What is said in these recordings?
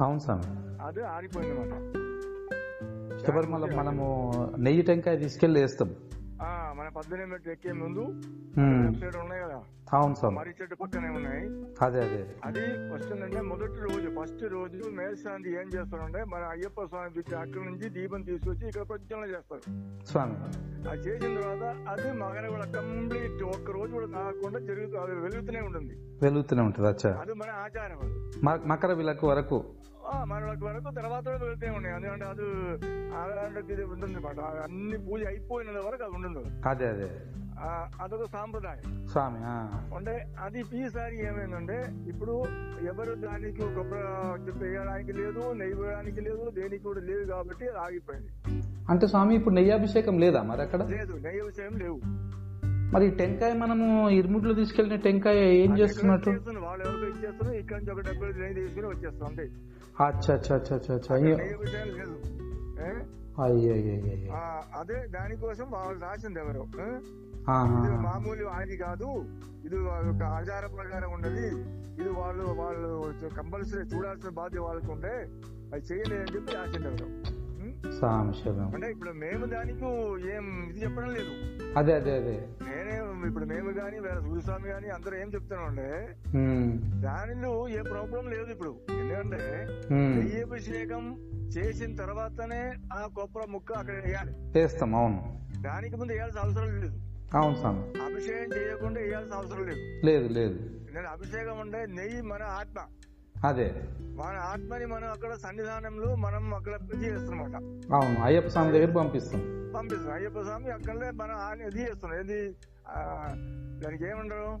అవును స్వామి అది ఆరిపోయింది అనమాట శబరిమల మనము నెయ్యి టెంకాయ తీసుకెళ్ళి వేస్తాం. మన పద్దెనిమిది ఎక్కే ముందు ఉన్నాయి కదా. అవును స్వామి మర్రి చెట్టు పక్కనే ఉన్నాయి. అదే అదే. అది వస్తుందంటే మొదటి రోజు ఫస్ట్ రోజు మేల్శాంతి ఏం చేస్తారంటే మన అయ్యప్ప స్వామి బిడ్డ అక్కడి నుంచి దీపం తీసుకొచ్చి ఇక్కడ ప్రజ్వలన చేస్తారు. స్వామి. అది చేసిన తర్వాత అది మగన కూడా కంప్లీట్ ఒక్క రోజు కూడా కాకుండా జరుగుతూ అది వెలుగుతూనే ఉంటుంది. వెలుగుతూనే ఉంటుంది అచ్చా. అది మన ఆచారం మకర విలకు వరకు. ఆ, మన వరకు తర్వాత కూడా వెళ్తూనే ఉన్నాయి. ఎందుకంటే అది ఉంటుంది అన్ని పూజ అయిపోయిన వరకు అది ఉంటుంది అదే అదే. అదొక సాంప్రదాయం స్వామి. అంటే అది ఈసారి ఏమైందంటే ఇప్పుడు ఎవరు దానికి కొబ్బరి వేయడానికి లేదు నెయ్యి వేయడానికి లేదు దేనికి కూడా లేదు కాబట్టి ఆగిపోయింది అంటే స్వామి ఇప్పుడు నెయ్యి అభిషేకం లేదా మరి అక్కడ లేదు నెయ్యి విషయం లేవు మరి టెంకాయ మనము ఇరుముట్లో తీసుకెళ్ళిన టెంకాయ ఏం చేస్తున్నట్టు? వాళ్ళు ఎవరికి ఇచ్చేస్తారు ఇక్కడ నుంచి ఒక డబ్బులు నెయ్యి తీసుకుని వచ్చేస్తాం అంతే అచ్చా అచ్చా అచ్చా అచ్చా అచ్చా లేదు? అయ్యో అదే దానికోసం వాళ్ళు రాసింది ఎవరు. ఇది మామూలు అది కాదు. ఇది ఒక ఆచార ప్రకారం ఉన్నది. ఇది వాళ్ళు వాళ్ళు కంపల్సరీ చూడాల్సిన బాధ్యత వాళ్ళకు ఉంటే అది చేయలేదని చెప్పి శరణం. అంటే ఇప్పుడు మేము దానికి ఏం ఇది చెప్పడం లేదు. అదే అదే అదే. నేనే ఇప్పుడు మేము గాని వేరే సూర్యస్వామి గాని అందరూ ఏం చెప్తున్నామంటే దానిలో ఏ ప్రాబ్లం లేదు ఇప్పుడు. ఎందుకంటే. నెయ్యి అభిషేకం చేసిన తర్వాతనే ఆ కొబ్బరి ముక్క అక్కడ వేయాలి. చేస్తాం అవును. దానికి ముందు వేయాల్సిన అవసరం లేదు. అవును స్వామి అభిషేకం చేయకుండా వేయాల్సిన అవసరం లేదు. లేదు లేదు. నేను అభిషేకం అంటే నెయ్యి మన ఆత్మ. అదే. మన ఆత్మని మనం అక్కడ సన్నిధానంలో మనం అక్కడ చేస్తున్నమాట అవును అయ్యప్ప స్వామి దగ్గర పంపిస్తాం. పంపిస్తున్నాం అయ్యప్ప స్వామి అక్కడనే మన ఇది చేస్తున్నాం. ఏది? దానికి ఏమంటారు?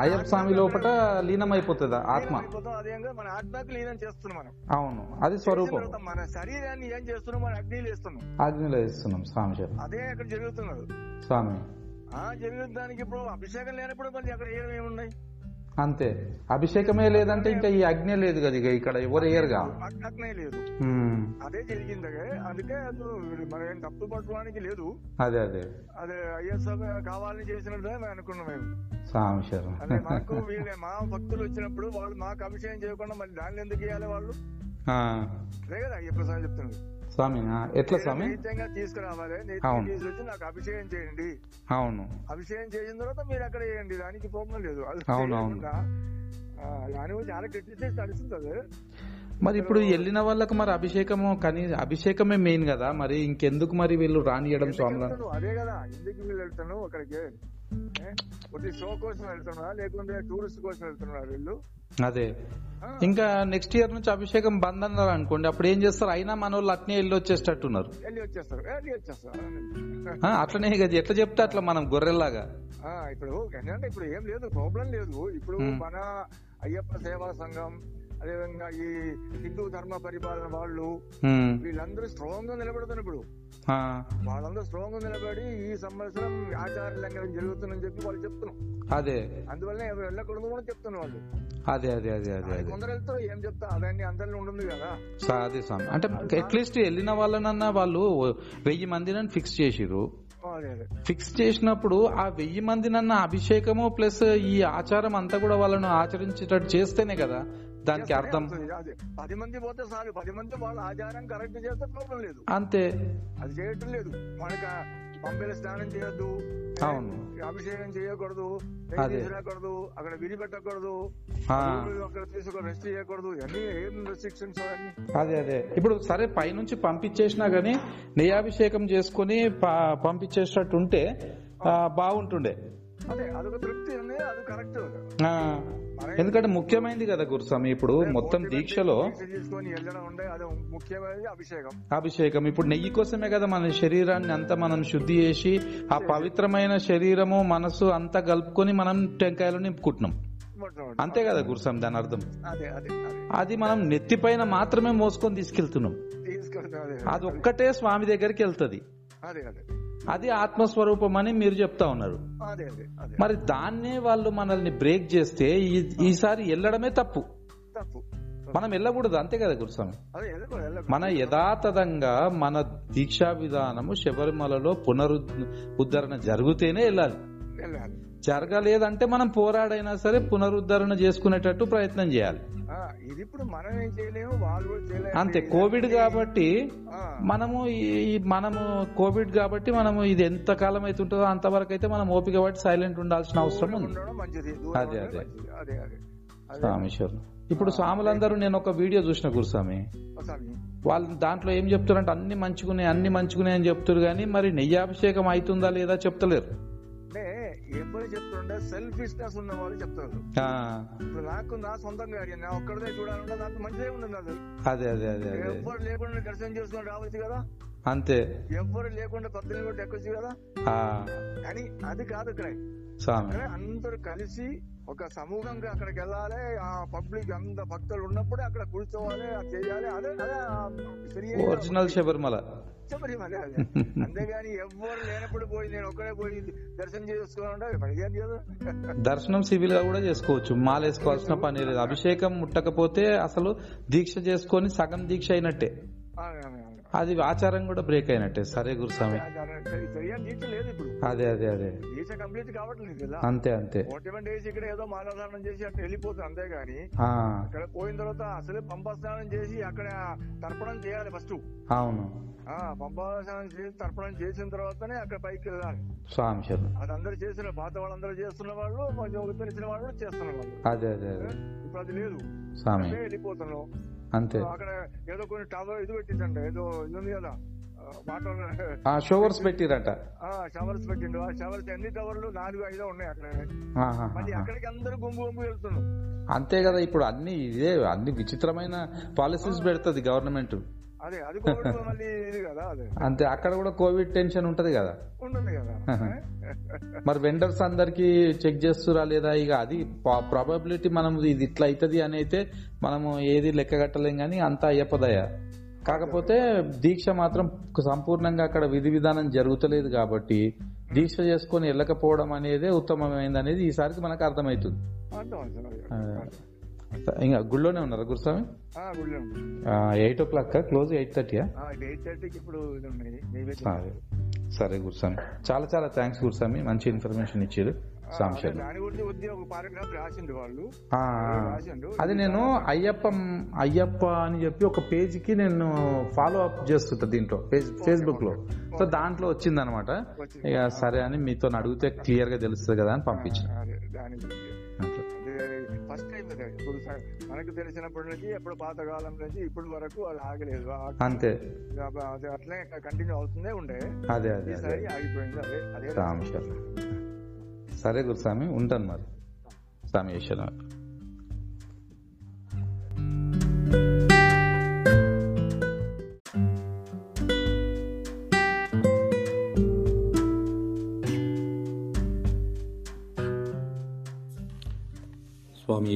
అయ్యప్ప స్వామి లోపల లీనం అయిపోతుంది ఆత్మ? మన ఆత్మకి లీనం చేస్తున్నాం మనం. అవును అది స్వరూపం. మన శరీరాన్ని ఏం చేస్తున్నాం మన అగ్నిలు వేస్తున్నాం. ఆజ్ఞలో ఇస్తున్నాం స్వామి అదే అక్కడ జరుగుతున్నది. స్వామి. దానికి ఇప్పుడు అభిషేకం లేనప్పుడు మళ్ళీ అక్కడ ఏం ఏమున్నాయి? అంతే. అభిషేకమే లేదంటే ఇంకా ఈ అగ్ని లేదు కదా ఇక ఇక్కడ ఎవరు అగ్నే లేదు. అదే జరిగింది అందుకే అది మనం తప్పు పట్టడానికి లేదు. అదే అదే. అదే ఐఎస్ఎఫ్ కావాలని చేసినట్టు మేము అనుకున్నాం మేము. అదే మాకు వీళ్ళే మా భక్తులు వచ్చినప్పుడు వాళ్ళు మాకు అభిషేకం చేయకుండా మళ్ళీ దాన్ని ఎందుకు చేయాలి వాళ్ళు? అదే కదా అయ్యప్ప స్వామి చెప్తున్నారు స్వామి ఎట్లా స్వామి? తీసుకురావాలి. నాకు అభిషేకం చేయండి. అవును. అభిషేకం చేసిన తర్వాత మీరు అక్కడ చేయండి దానికి ప్రాబ్లం లేదు. అది అవును, దాని గురించి చాలా క్రిటిసైజ్ నడుస్తుంది మరి ఇప్పుడు వెళ్ళిన వాళ్ళకి మరి అభిషేకము కనీ అభిషేకమే మెయిన్ కదా మరి ఇంకెందుకు మరి వీళ్ళు రానియడం స్వామి? అదే కదా ఎందుకు వీళ్ళు వెళ్తాను అక్కడికి? ఒకటి షో కోసం వెళ్తున్నా లేకుంటే టూరిస్ట్ కోసం వెళ్తున్నారు వీళ్ళు? అదే. ఇంకా నెక్స్ట్ ఇయర్ నుంచి అభిషేకం బంద్ అన్నారు అనుకోండి అప్పుడు ఏం చేస్తారు? అయినా మన వాళ్ళు అట్నే వెళ్ళి ఆ, అట్లనే కదా ఎట్లా చెప్తే అట్లా మనం గొర్రెల్లాగా. ఆ, ఇప్పుడు ఇప్పుడు ఏం లేదు ప్రాబ్లం లేదు. ఇప్పుడు. మన అయ్యప్ప సేవా సంఘం అదేవిధంగా ఈ హిందూ ధర్మ పరిపాలన వాళ్ళు వీళ్ళందరూ స్ట్రాంగ్గా నిలబడుతున్నారు ఇప్పుడు. వాళ్ళందరూ స్ట్రాంగ్గా నిలబడి ఈ సంవత్సరం ఆచార లంఘనం జరుగుతుందని చెప్పి వాళ్ళు చెప్తున్నాం అదే. అందువల్ల ఎవరు వెళ్ళకూడదు కూడా చెప్తున్నారు వాళ్ళు. అదే అదే అదే అదే అదే. కొందరు వెళ్తారు ఏం చెప్తా అదన్నీ అందరిలో ఉంటుంది కదా. అదే స్వామి. అంటే అట్లీస్ట్ వెళ్ళిన వాళ్ళనన్నా వాళ్ళు వెయ్యి మందినని ఫిక్స్ చేసిరు ఫిక్స్ చేసినప్పుడు ఆ వెయ్యి మందినన్న అభిషేకము ప్లస్ ఈ ఆచారం అంతా కూడా వాళ్ళను ఆచరించేటట్టు చేస్తేనే కదా దానికి అర్థం. పది మంది పోతే చాలు. పది మంది వాళ్ళ ఆచారం కరెక్ట్ చేస్తే ప్రాబ్లం లేదు. అంతే. అది చేయటం లేదు. మనకి పంపిల స్నానం చేయొద్దు. అవును. అభిషేకం చేయకూడదు. అదే. తీసుకురాకూడదు అక్కడ విధి పెట్టకూడదు. అక్కడ తీసుకొని రెస్ట్ చేయకూడదు. ఇవన్నీ ఏం రెస్ట్రిక్షన్స్ అదే అదే. ఇప్పుడు సరే పైనుంచి పంపించేసినా గానీ నెయ్యాభిషేకం చేసుకుని ప- పంపించేటట్టు ఉంటే ఆ, బాగుంటుండే. అదే అదొక తృప్తి అది కరెక్ట్ ఎందుకంటే ముఖ్యమైనది కదా గురుస్వామి ఇప్పుడు మొత్తం దీక్షలో అభిషేకం. అభిషేకం. ఇప్పుడు నెయ్యి కోసమే కదా మన శరీరాన్ని అంతా మనం శుద్ధి చేసి ఆ పవిత్రమైన శరీరము మనసు అంతా కలుపుకొని మనం టెంకాయలు నింపుకుంటున్నాం. అంతే కదా గురుస్వామి దాని అర్థం. అదే మనం నెత్తిపైన మాత్రమే మోసుకొని తీసుకెళ్తున్నాం. తీసుకెళ్తాం అదే అది. ఒక్కటే స్వామి దగ్గరికి వెళ్తది. అదే ఆత్మస్వరూపం అని మీరు చెప్తా ఉన్నారు. మరి దాన్నే వాళ్ళు మనల్ని బ్రేక్ చేస్తే ఈ- ఈసారి వెళ్ళడమే తప్పు. తప్పు. మనం వెళ్ళకూడదు అంతే కదా గురుస్వామి. మన యథాతథంగా మన దీక్షా విధానము శబరిమలలో పునరుద్ధరణ జరిగితేనే వెళ్ళాలి జరగలేదంటే మనం పోరాడైనా సరే పునరుద్ధరణ చేసుకునేటట్టు ప్రయత్నం చేయాలి. ఇది ఇప్పుడు మనం ఏం చేయలేము వాళ్ళు కూడా చేయలేము అంతే కోవిడ్ కాబట్టి మనము ఈ- మనము కోవిడ్ కాబట్టి మనము ఇది ఎంత కాలం అయితే ఉంటుందో అంతవరకు అయితే మనం ఓపిక పట్టి సైలెంట్ ఉండాల్సిన అవసరం ఉంది. అదే, అదే. అదే ఇప్పుడు స్వాములందరూ నేను ఒక వీడియో చూసిన గురుస్వామి. స్వామి. వాళ్ళు దాంట్లో ఏం చెప్తారంటే అన్ని మంచుకున్నాయి అన్ని మంచుకున్నాయి అని చెప్తారు కానీ మరి నెయ్యాభిషేకం అవుతుందా లేదా చెప్తలేరు. ఎప్పుడు చెప్తుండే సెల్ఫిష్నెస్ ఉన్న వాళ్ళు చెప్తారు. ఇప్పుడు నాకు నా సొంతంగా అడిగాను. నా ఒక్కడిదే చూడాలంటే నాకు మంచిదే ఉండదు అది అదే అదే అదే. ఎవ్వరు లేకుండా దర్శనం చేసుకొని రావచ్చు కదా? అంతే. ఎవ్వరు లేకుండా పద్దెనిమిది కూడా ఎక్కొచ్చు కదా? కానీ అది కాదు ఇక్కడ అందరూ కలిసి ఒక సమూహంగా అక్కడికి వెళ్ళాలి. ఆ పబ్లిక్ అంత భక్తులు ఉన్నప్పుడే అక్కడ కూర్చోవాలి అది చేయాలి. అదే ఒరిజినల్ శబరిమల. శబరిమల అదే. అంతేగాని ఎవ్వరు లేనప్పుడు పోయి నేను ఒక్కడే పోయి దర్శనం చేసుకోవాలంటే కదా దర్శనం సివిల్గా కూడా చేసుకోవచ్చు. మాల వేసుకోవాల్సిన పని లేదు. అభిషేకం ముట్టకపోతే అసలు దీక్ష చేసుకొని సగం దీక్ష అయినట్టే. అది ఆచారం కూడా బ్రేక్ అయినట్టే. సరే గురుస్వామి. అది అదే అదే. అదే దీక్ష కంప్లీట్ కావట్లేదు కదా అంతే అంతే. ఓటమెంట్ వేసి ఇక్కడ ఏదో మాలాధారణం చేసి అట్లా వెళ్ళిపోతుంది అంతేగాని ఆ, అక్కడ పోయిన తర్వాత అసలే పంపా స్నానం చేసి అక్కడ తర్పణం చేయాలి ఫస్ట్ అవును. ఆ పంపా స్నానం చేసి తర్పణం చేసిన తర్వాతనే అక్కడ పైకి వెళ్ళాలి స్వామి అది అందరూ చేసిన పాత వాళ్ళందరూ చేస్తున్న వాళ్ళు కొంచెం తెలిసిన వాళ్ళు చేస్తున్న వాళ్ళు అదే అదే ఇప్పుడు అది లేదు. స్వామి. వెళ్ళిపోతున్నాం. అంతే. అక్కడ ఏదో కొన్ని టవర్ ఇది పెట్టిందంట ఏదో ఇది ఉంది కదా వాటర్. ఆ షోవర్స్ పెట్టిరట. షవర్స్ పెట్టిండు. ఆ షవర్స్ ఎన్ని టవర్లు? నాలుగు ఐదో ఉన్నాయి అక్కడ. మళ్ళీ అక్కడికి అందరూ గుంపు గుంపు వెళ్తున్నాం. అంతే కదా ఇప్పుడు అన్ని ఇదే అన్ని విచిత్రమైన పాలసీస్ పెడుతుంది గవర్నమెంట్. అదే అది కోవిడ్ మళ్ళీ ఇది కదా అదే. అంతే అక్కడ కూడా కోవిడ్ టెన్షన్ ఉంటది కదా. ఉంటుంది కదా. మరి వెండర్స్ అందరికి చెక్ చేస్తురా లేదా? ఇక అది ప్రాబబిలిటీ మనం ఇది ఇట్లా అవుతుంది అని అయితే మనము ఏది లెక్క కట్టలేం కానీ అంతా అయ్యపదయ కాకపోతే దీక్ష మాత్రం సంపూర్ణంగా అక్కడ విధి విధానం జరుగుతలేదు కాబట్టి దీక్ష చేసుకొని వెళ్ళకపోవడం అనేది ఉత్తమమైంది అనేది ఈసారికి మనకు అర్థమవుతుంది. ఇంకా గుళ్ళోనే ఉన్నారా గురుస్వామి. Eight o'clock close eight ఇది ఎయిట్ థర్టీకి ఇప్పుడు. సరే. సరే గురుస్వామి. చాలా చాలా థ్యాంక్స్ గురుస్వామి. మంచి ఇన్ఫర్మేషన్ ఇచ్చారు అదే నేను అయ్యప్ప అయ్యప్ప అని చెప్పి ఒక పేజ్కి నేను ఫాలో అప్ చేస్తుంటా దీంట్లో ఫేస్బుక్లో సో దాంట్లో వచ్చింది. అనమాట. ఇక సరే అని మీతో అడిగితే క్లియర్గా తెలుస్తుంది కదా అని పంపించిన. ఫస్ట్ టైం ఇప్పుడు మనకు తెలిసినప్పటి నుంచి ఎప్పుడు పాతకాలం నుంచి ఇప్పటి వరకు అది ఆగలేదు. అంతే. అది అట్లే కంటిన్యూ అవుతుందే ఉండే. అదే అదే ఈసారి ఆగిపోయింది అదే అదే సరే గురుస్వామి ఉంటాను మరి. స్వామి ఈశ్వరం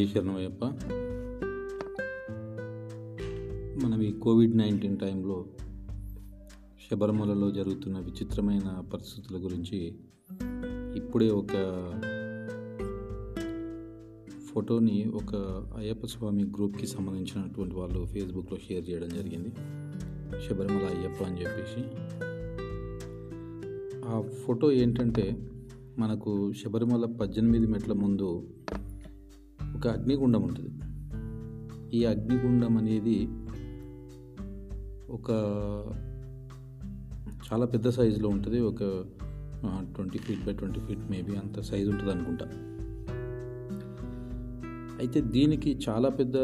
స్వామి శరణమయ్యప్ప మనం ఈ కోవిడ్ నైన్టీన్ టైంలో శబరిమలలో జరుగుతున్న విచిత్రమైన పరిస్థితుల గురించి ఇప్పుడే ఒక ఫోటోని ఒక అయ్యప్ప స్వామి గ్రూప్కి సంబంధించినటువంటి వాళ్ళు ఫేస్బుక్లో షేర్ చేయడం జరిగింది. శబరిమల అయ్యప్ప అని చెప్పేసి. ఆ ఫోటో ఏంటంటే మనకు శబరిమల పద్దెనిమిది మెట్ల ముందు ఒక అగ్నిగుండం ఉంటుంది. ఈ అగ్నిగుండం అనేది ఒక చాలా పెద్ద సైజులో ఉంటుంది. ఒక twenty feet by twenty feet maybe అంత సైజు ఉంటుంది అనుకుంటా. అయితే దీనికి చాలా పెద్ద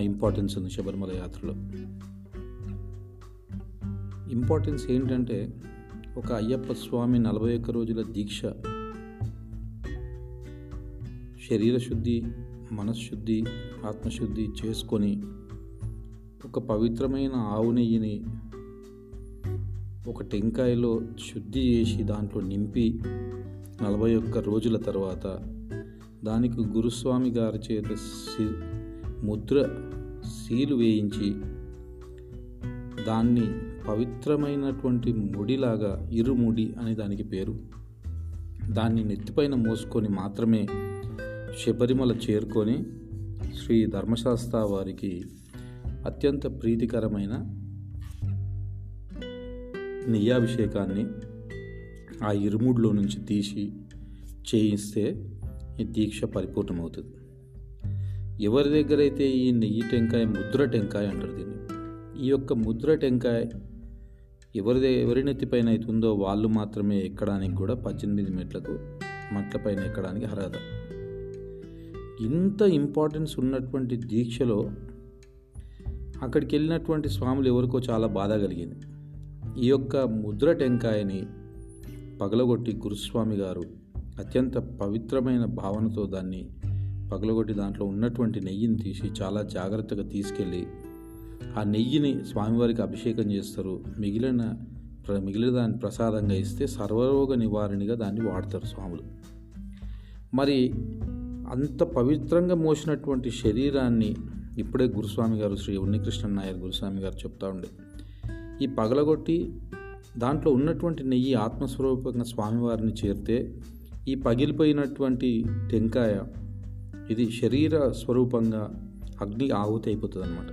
ఇంపార్టెన్స్ ఉంది శబరిమల యాత్రలో. ఇంపార్టెన్స్ ఏంటంటే ఒక అయ్యప్ప స్వామి నలభై ఒక్క రోజుల దీక్ష శరీర శుద్ధి మనశ్శుద్ధి ఆత్మశుద్ధి చేసుకొని ఒక పవిత్రమైన ఆవు నెయ్యిని ఒక టెంకాయలో శుద్ధి చేసి దాంట్లో నింపి నలభై ఒక్క రోజుల తర్వాత దానికి గురుస్వామి గారి చేత సి- ముద్ర సీలు వేయించి దాన్ని పవిత్రమైనటువంటి ముడిలాగా ఇరుముడి అని దానికి పేరు. దాన్ని నెత్తిపైన మోసుకొని మాత్రమే శబరిమల చేరుకొని శ్రీ ధర్మశాస్త్ర వారికి అత్యంత ప్రీతికరమైన నెయ్యాభిషేకాన్ని ఆ ఇరుముడిలో నుంచి తీసి చేయిస్తే ఈ దీక్ష పరిపూర్ణమవుతుంది. ఎవరి దగ్గర అయితే ఈ నెయ్యి టెంకాయ ముద్ర టెంకాయ అంటారు దీన్ని ఈ యొక్క ముద్ర టెంకాయ ఎవరిదే ఎవరి నెత్తిపైన అవుతుందో వాళ్ళు మాత్రమే ఎక్కడానికి కూడా పద్దెనిమిది మెట్లకు పైన ఎక్కడానికి అర్హత. ఇంత ఇంపార్టెన్స్ ఉన్నటువంటి దీక్షలో అక్కడికి వెళ్ళినటువంటి స్వాములు ఎవరికో చాలా బాధ కలిగింది. ఈ యొక్క ముద్ర టెంకాయని పగలగొట్టి గురుస్వామి గారు అత్యంత పవిత్రమైన భావనతో దాన్ని పగలగొట్టి దాంట్లో ఉన్నటువంటి నెయ్యిని తీసి చాలా జాగ్రత్తగా తీసుకెళ్ళి ఆ నెయ్యిని స్వామివారికి అభిషేకం చేస్తారు. మిగిలిన ప్ర మిగిలిన దాన్ని ప్రసాదంగా ఇస్తే సర్వరోగ నివారణగా దాన్ని వాడతారు స్వాములు. మరి అంత పవిత్రంగా మోసినటువంటి శరీరాన్ని ఇప్పుడే గురుస్వామి గారు శ్రీ ఉన్నికృష్ణన్ నాయర్ గురుస్వామి గారు చెప్తా ఉండే. ఈ పగలగొట్టి దాంట్లో ఉన్నటువంటి నెయ్యి ఆత్మస్వరూపంగా స్వామివారిని చేరితే ఈ పగిలిపోయినటువంటి టెంకాయ ఇది శరీర స్వరూపంగా అగ్ని ఆహుతి అయిపోతుంది అనమాట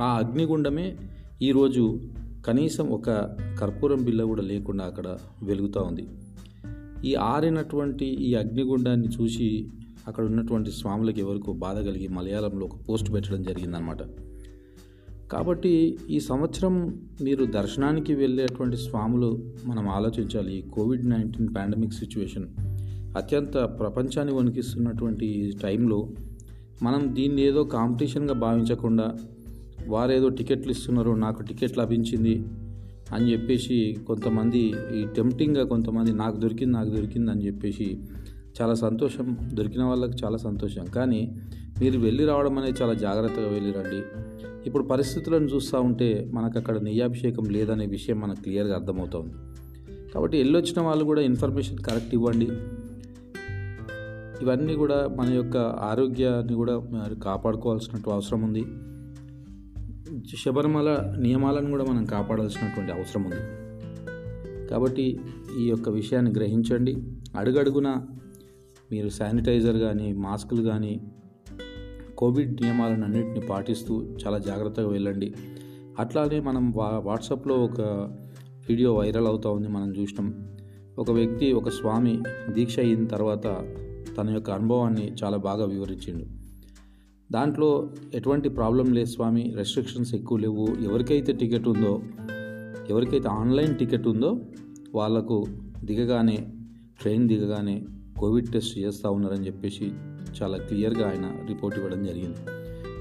ఆ అగ్నిగుండమే ఈరోజు కనీసం ఒక కర్పూరం బిల్ల కూడా లేకుండా అక్కడ వెలుగుతూ ఉంది. ఈ ఆరినటువంటి ఈ అగ్నిగుండాన్ని చూసి అక్కడ ఉన్నటువంటి స్వాములకు ఎవరికో బాధ కలిగి మలయాళంలో ఒక పోస్ట్ పెట్టడం జరిగిందనమాట కాబట్టి ఈ సంవత్సరం మీరు దర్శనానికి వెళ్ళేటువంటి స్వాములు మనం ఆలోచించాలి. ఈ కోవిడ్ నైన్టీన్ పాండమిక్ సిచ్యువేషన్ అత్యంత ప్రపంచాన్ని వణికిస్తున్నటువంటి టైంలో మనం దీన్ని ఏదో కాంపిటీషన్గా భావించకుండా వారేదో టికెట్లు ఇస్తున్నారు నాకు టికెట్ లభించింది అని చెప్పేసి కొంతమంది ఈ టెంప్టింగ్గా కొంతమంది నాకు దొరికింది నాకు దొరికింది అని చెప్పేసి చాలా సంతోషం. దొరికిన వాళ్ళకి చాలా సంతోషం. కానీ మీరు వెళ్ళి రావడం అనేది చాలా జాగ్రత్తగా వెళ్ళి రండి ఇప్పుడు పరిస్థితులను చూస్తూ ఉంటే మనకు అక్కడ నెయ్యాభిషేకం లేదనే విషయం మనకు క్లియర్గా అర్థమవుతుంది. కాబట్టి వెళ్ళొచ్చిన వాళ్ళు కూడా ఇన్ఫర్మేషన్ కరెక్ట్ ఇవ్వండి. ఇవన్నీ కూడా మన యొక్క ఆరోగ్యాన్ని కూడా కాపాడుకోవాల్సినట్టు అవసరం ఉంది. శబరిమల నియమాలను కూడా మనం కాపాడాల్సినటువంటి అవసరం ఉంది. కాబట్టి ఈ యొక్క విషయాన్ని గ్రహించండి. అడుగడుగున మీరు శానిటైజర్ కానీ మాస్కులు కానీ కోవిడ్ నియమాలను అన్నింటిని పాటిస్తూ చాలా జాగ్రత్తగా వెళ్ళండి. అట్లానే మనం వా వాట్సాప్లో ఒక వీడియో వైరల్ అవుతూ ఉంది మనం చూసినాం. ఒక వ్యక్తి ఒక స్వామి దీక్ష అయిన తర్వాత తన యొక్క అనుభవాన్ని చాలా బాగా వివరించిండు. దాంట్లో ఎటువంటి ప్రాబ్లం లేదు స్వామి. రెస్ట్రిక్షన్స్ ఎక్కువ లేవు. ఎవరికైతే టికెట్ ఉందో ఎవరికైతే ఆన్లైన్ టికెట్ ఉందో వాళ్ళకు దిగగానే ట్రైన్ దిగగానే కోవిడ్ టెస్ట్ చేస్తూ ఉన్నారని చెప్పేసి చాలా క్లియర్గా ఆయన రిపోర్ట్ ఇవ్వడం జరిగింది.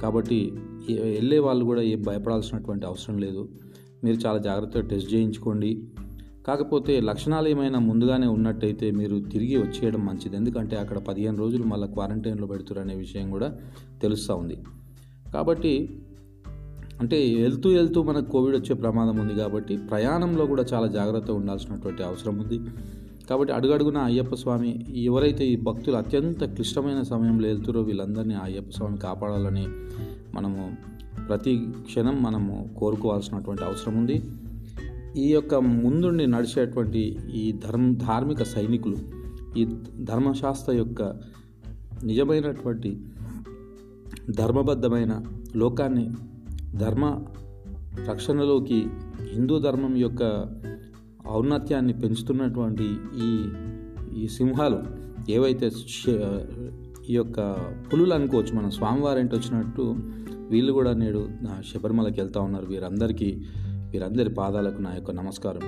కాబట్టి వెళ్ళే వాళ్ళు కూడా ఏం భయపడాల్సినటువంటి అవసరం లేదు. మీరు చాలా జాగ్రత్తగా టెస్ట్ చేయించుకోండి. కాకపోతే లక్షణాలు ఏమైనా ముందుగానే ఉన్నట్టయితే మీరు తిరిగి వచ్చేయడం మంచిది. ఎందుకంటే అక్కడ పదిహేను రోజులు మళ్ళీ క్వారంటైన్లో పెడుతురనే అనే విషయం కూడా తెలుస్తూ ఉంది. కాబట్టి అంటే వెళ్తూ వెళ్తూ మనకు కోవిడ్ వచ్చే ప్రమాదం ఉంది కాబట్టి ప్రయాణంలో కూడా చాలా జాగ్రత్తగా ఉండాల్సినటువంటి అవసరం ఉంది. కాబట్టి అడుగడుగున అయ్యప్ప స్వామి ఎవరైతే ఈ భక్తులు అత్యంత క్లిష్టమైన సమయంలో వెళ్తురో వీళ్ళందరినీ అయ్యప్ప స్వామి కాపాడాలని మనము ప్రతి క్షణం మనము కోరుకోవాల్సినటువంటి అవసరం ఉంది. ఈ యొక్క ముందుండి నడిచేటువంటి ఈ ధర్మ ధార్మిక సైనికులు ఈ ధర్మశాస్త్ర యొక్క నిజమైనటువంటి ధర్మబద్ధమైన లోకాన్ని ధర్మ రక్షణలోకి హిందూ ధర్మం యొక్క ఔన్నత్యాన్ని పెంచుతున్నటువంటి ఈ ఈ సింహాలు ఏవైతే ఈ యొక్క పులులు అనుకోవచ్చు మన స్వామివారింటి వచ్చినట్టు వీళ్ళు కూడా నేడు శబరిమలకి వెళ్తూ ఉన్నారు. వీరందరికీ వీరందరి పాదాలకు నా యొక్క నమస్కారం.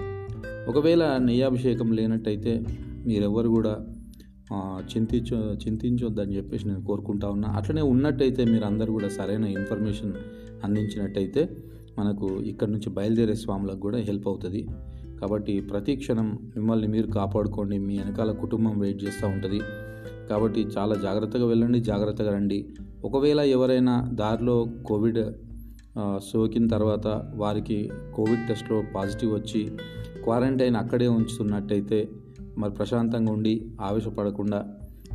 ఒకవేళ నెయ్యాభిషేకం లేనట్టయితే మీరెవ్వరు కూడా చింతించ చింతించొద్దని చెప్పేసి నేను కోరుకుంటా ఉన్నా. అట్లనే ఉన్నట్టయితే మీరు అందరు కూడా సరైన ఇన్ఫర్మేషన్ అందించినట్టయితే మనకు ఇక్కడ నుంచి బయలుదేరే స్వాములకు కూడా హెల్ప్ అవుతుంది. కాబట్టి ప్రతి క్షణం మిమ్మల్ని మీరు కాపాడుకోండి మీ వెనకాల కుటుంబం వెయిట్ చేస్తూ ఉంటుంది. కాబట్టి చాలా జాగ్రత్తగా వెళ్ళండి జాగ్రత్తగా రండి. ఒకవేళ ఎవరైనా దారిలో కోవిడ్ సోకిన తర్వాత వారికి కోవిడ్ టెస్ట్లో పాజిటివ్ వచ్చి క్వారంటైన్ అక్కడే ఉంచుతున్నట్టయితే మరి ప్రశాంతంగా ఉండి ఆవేశపడకుండా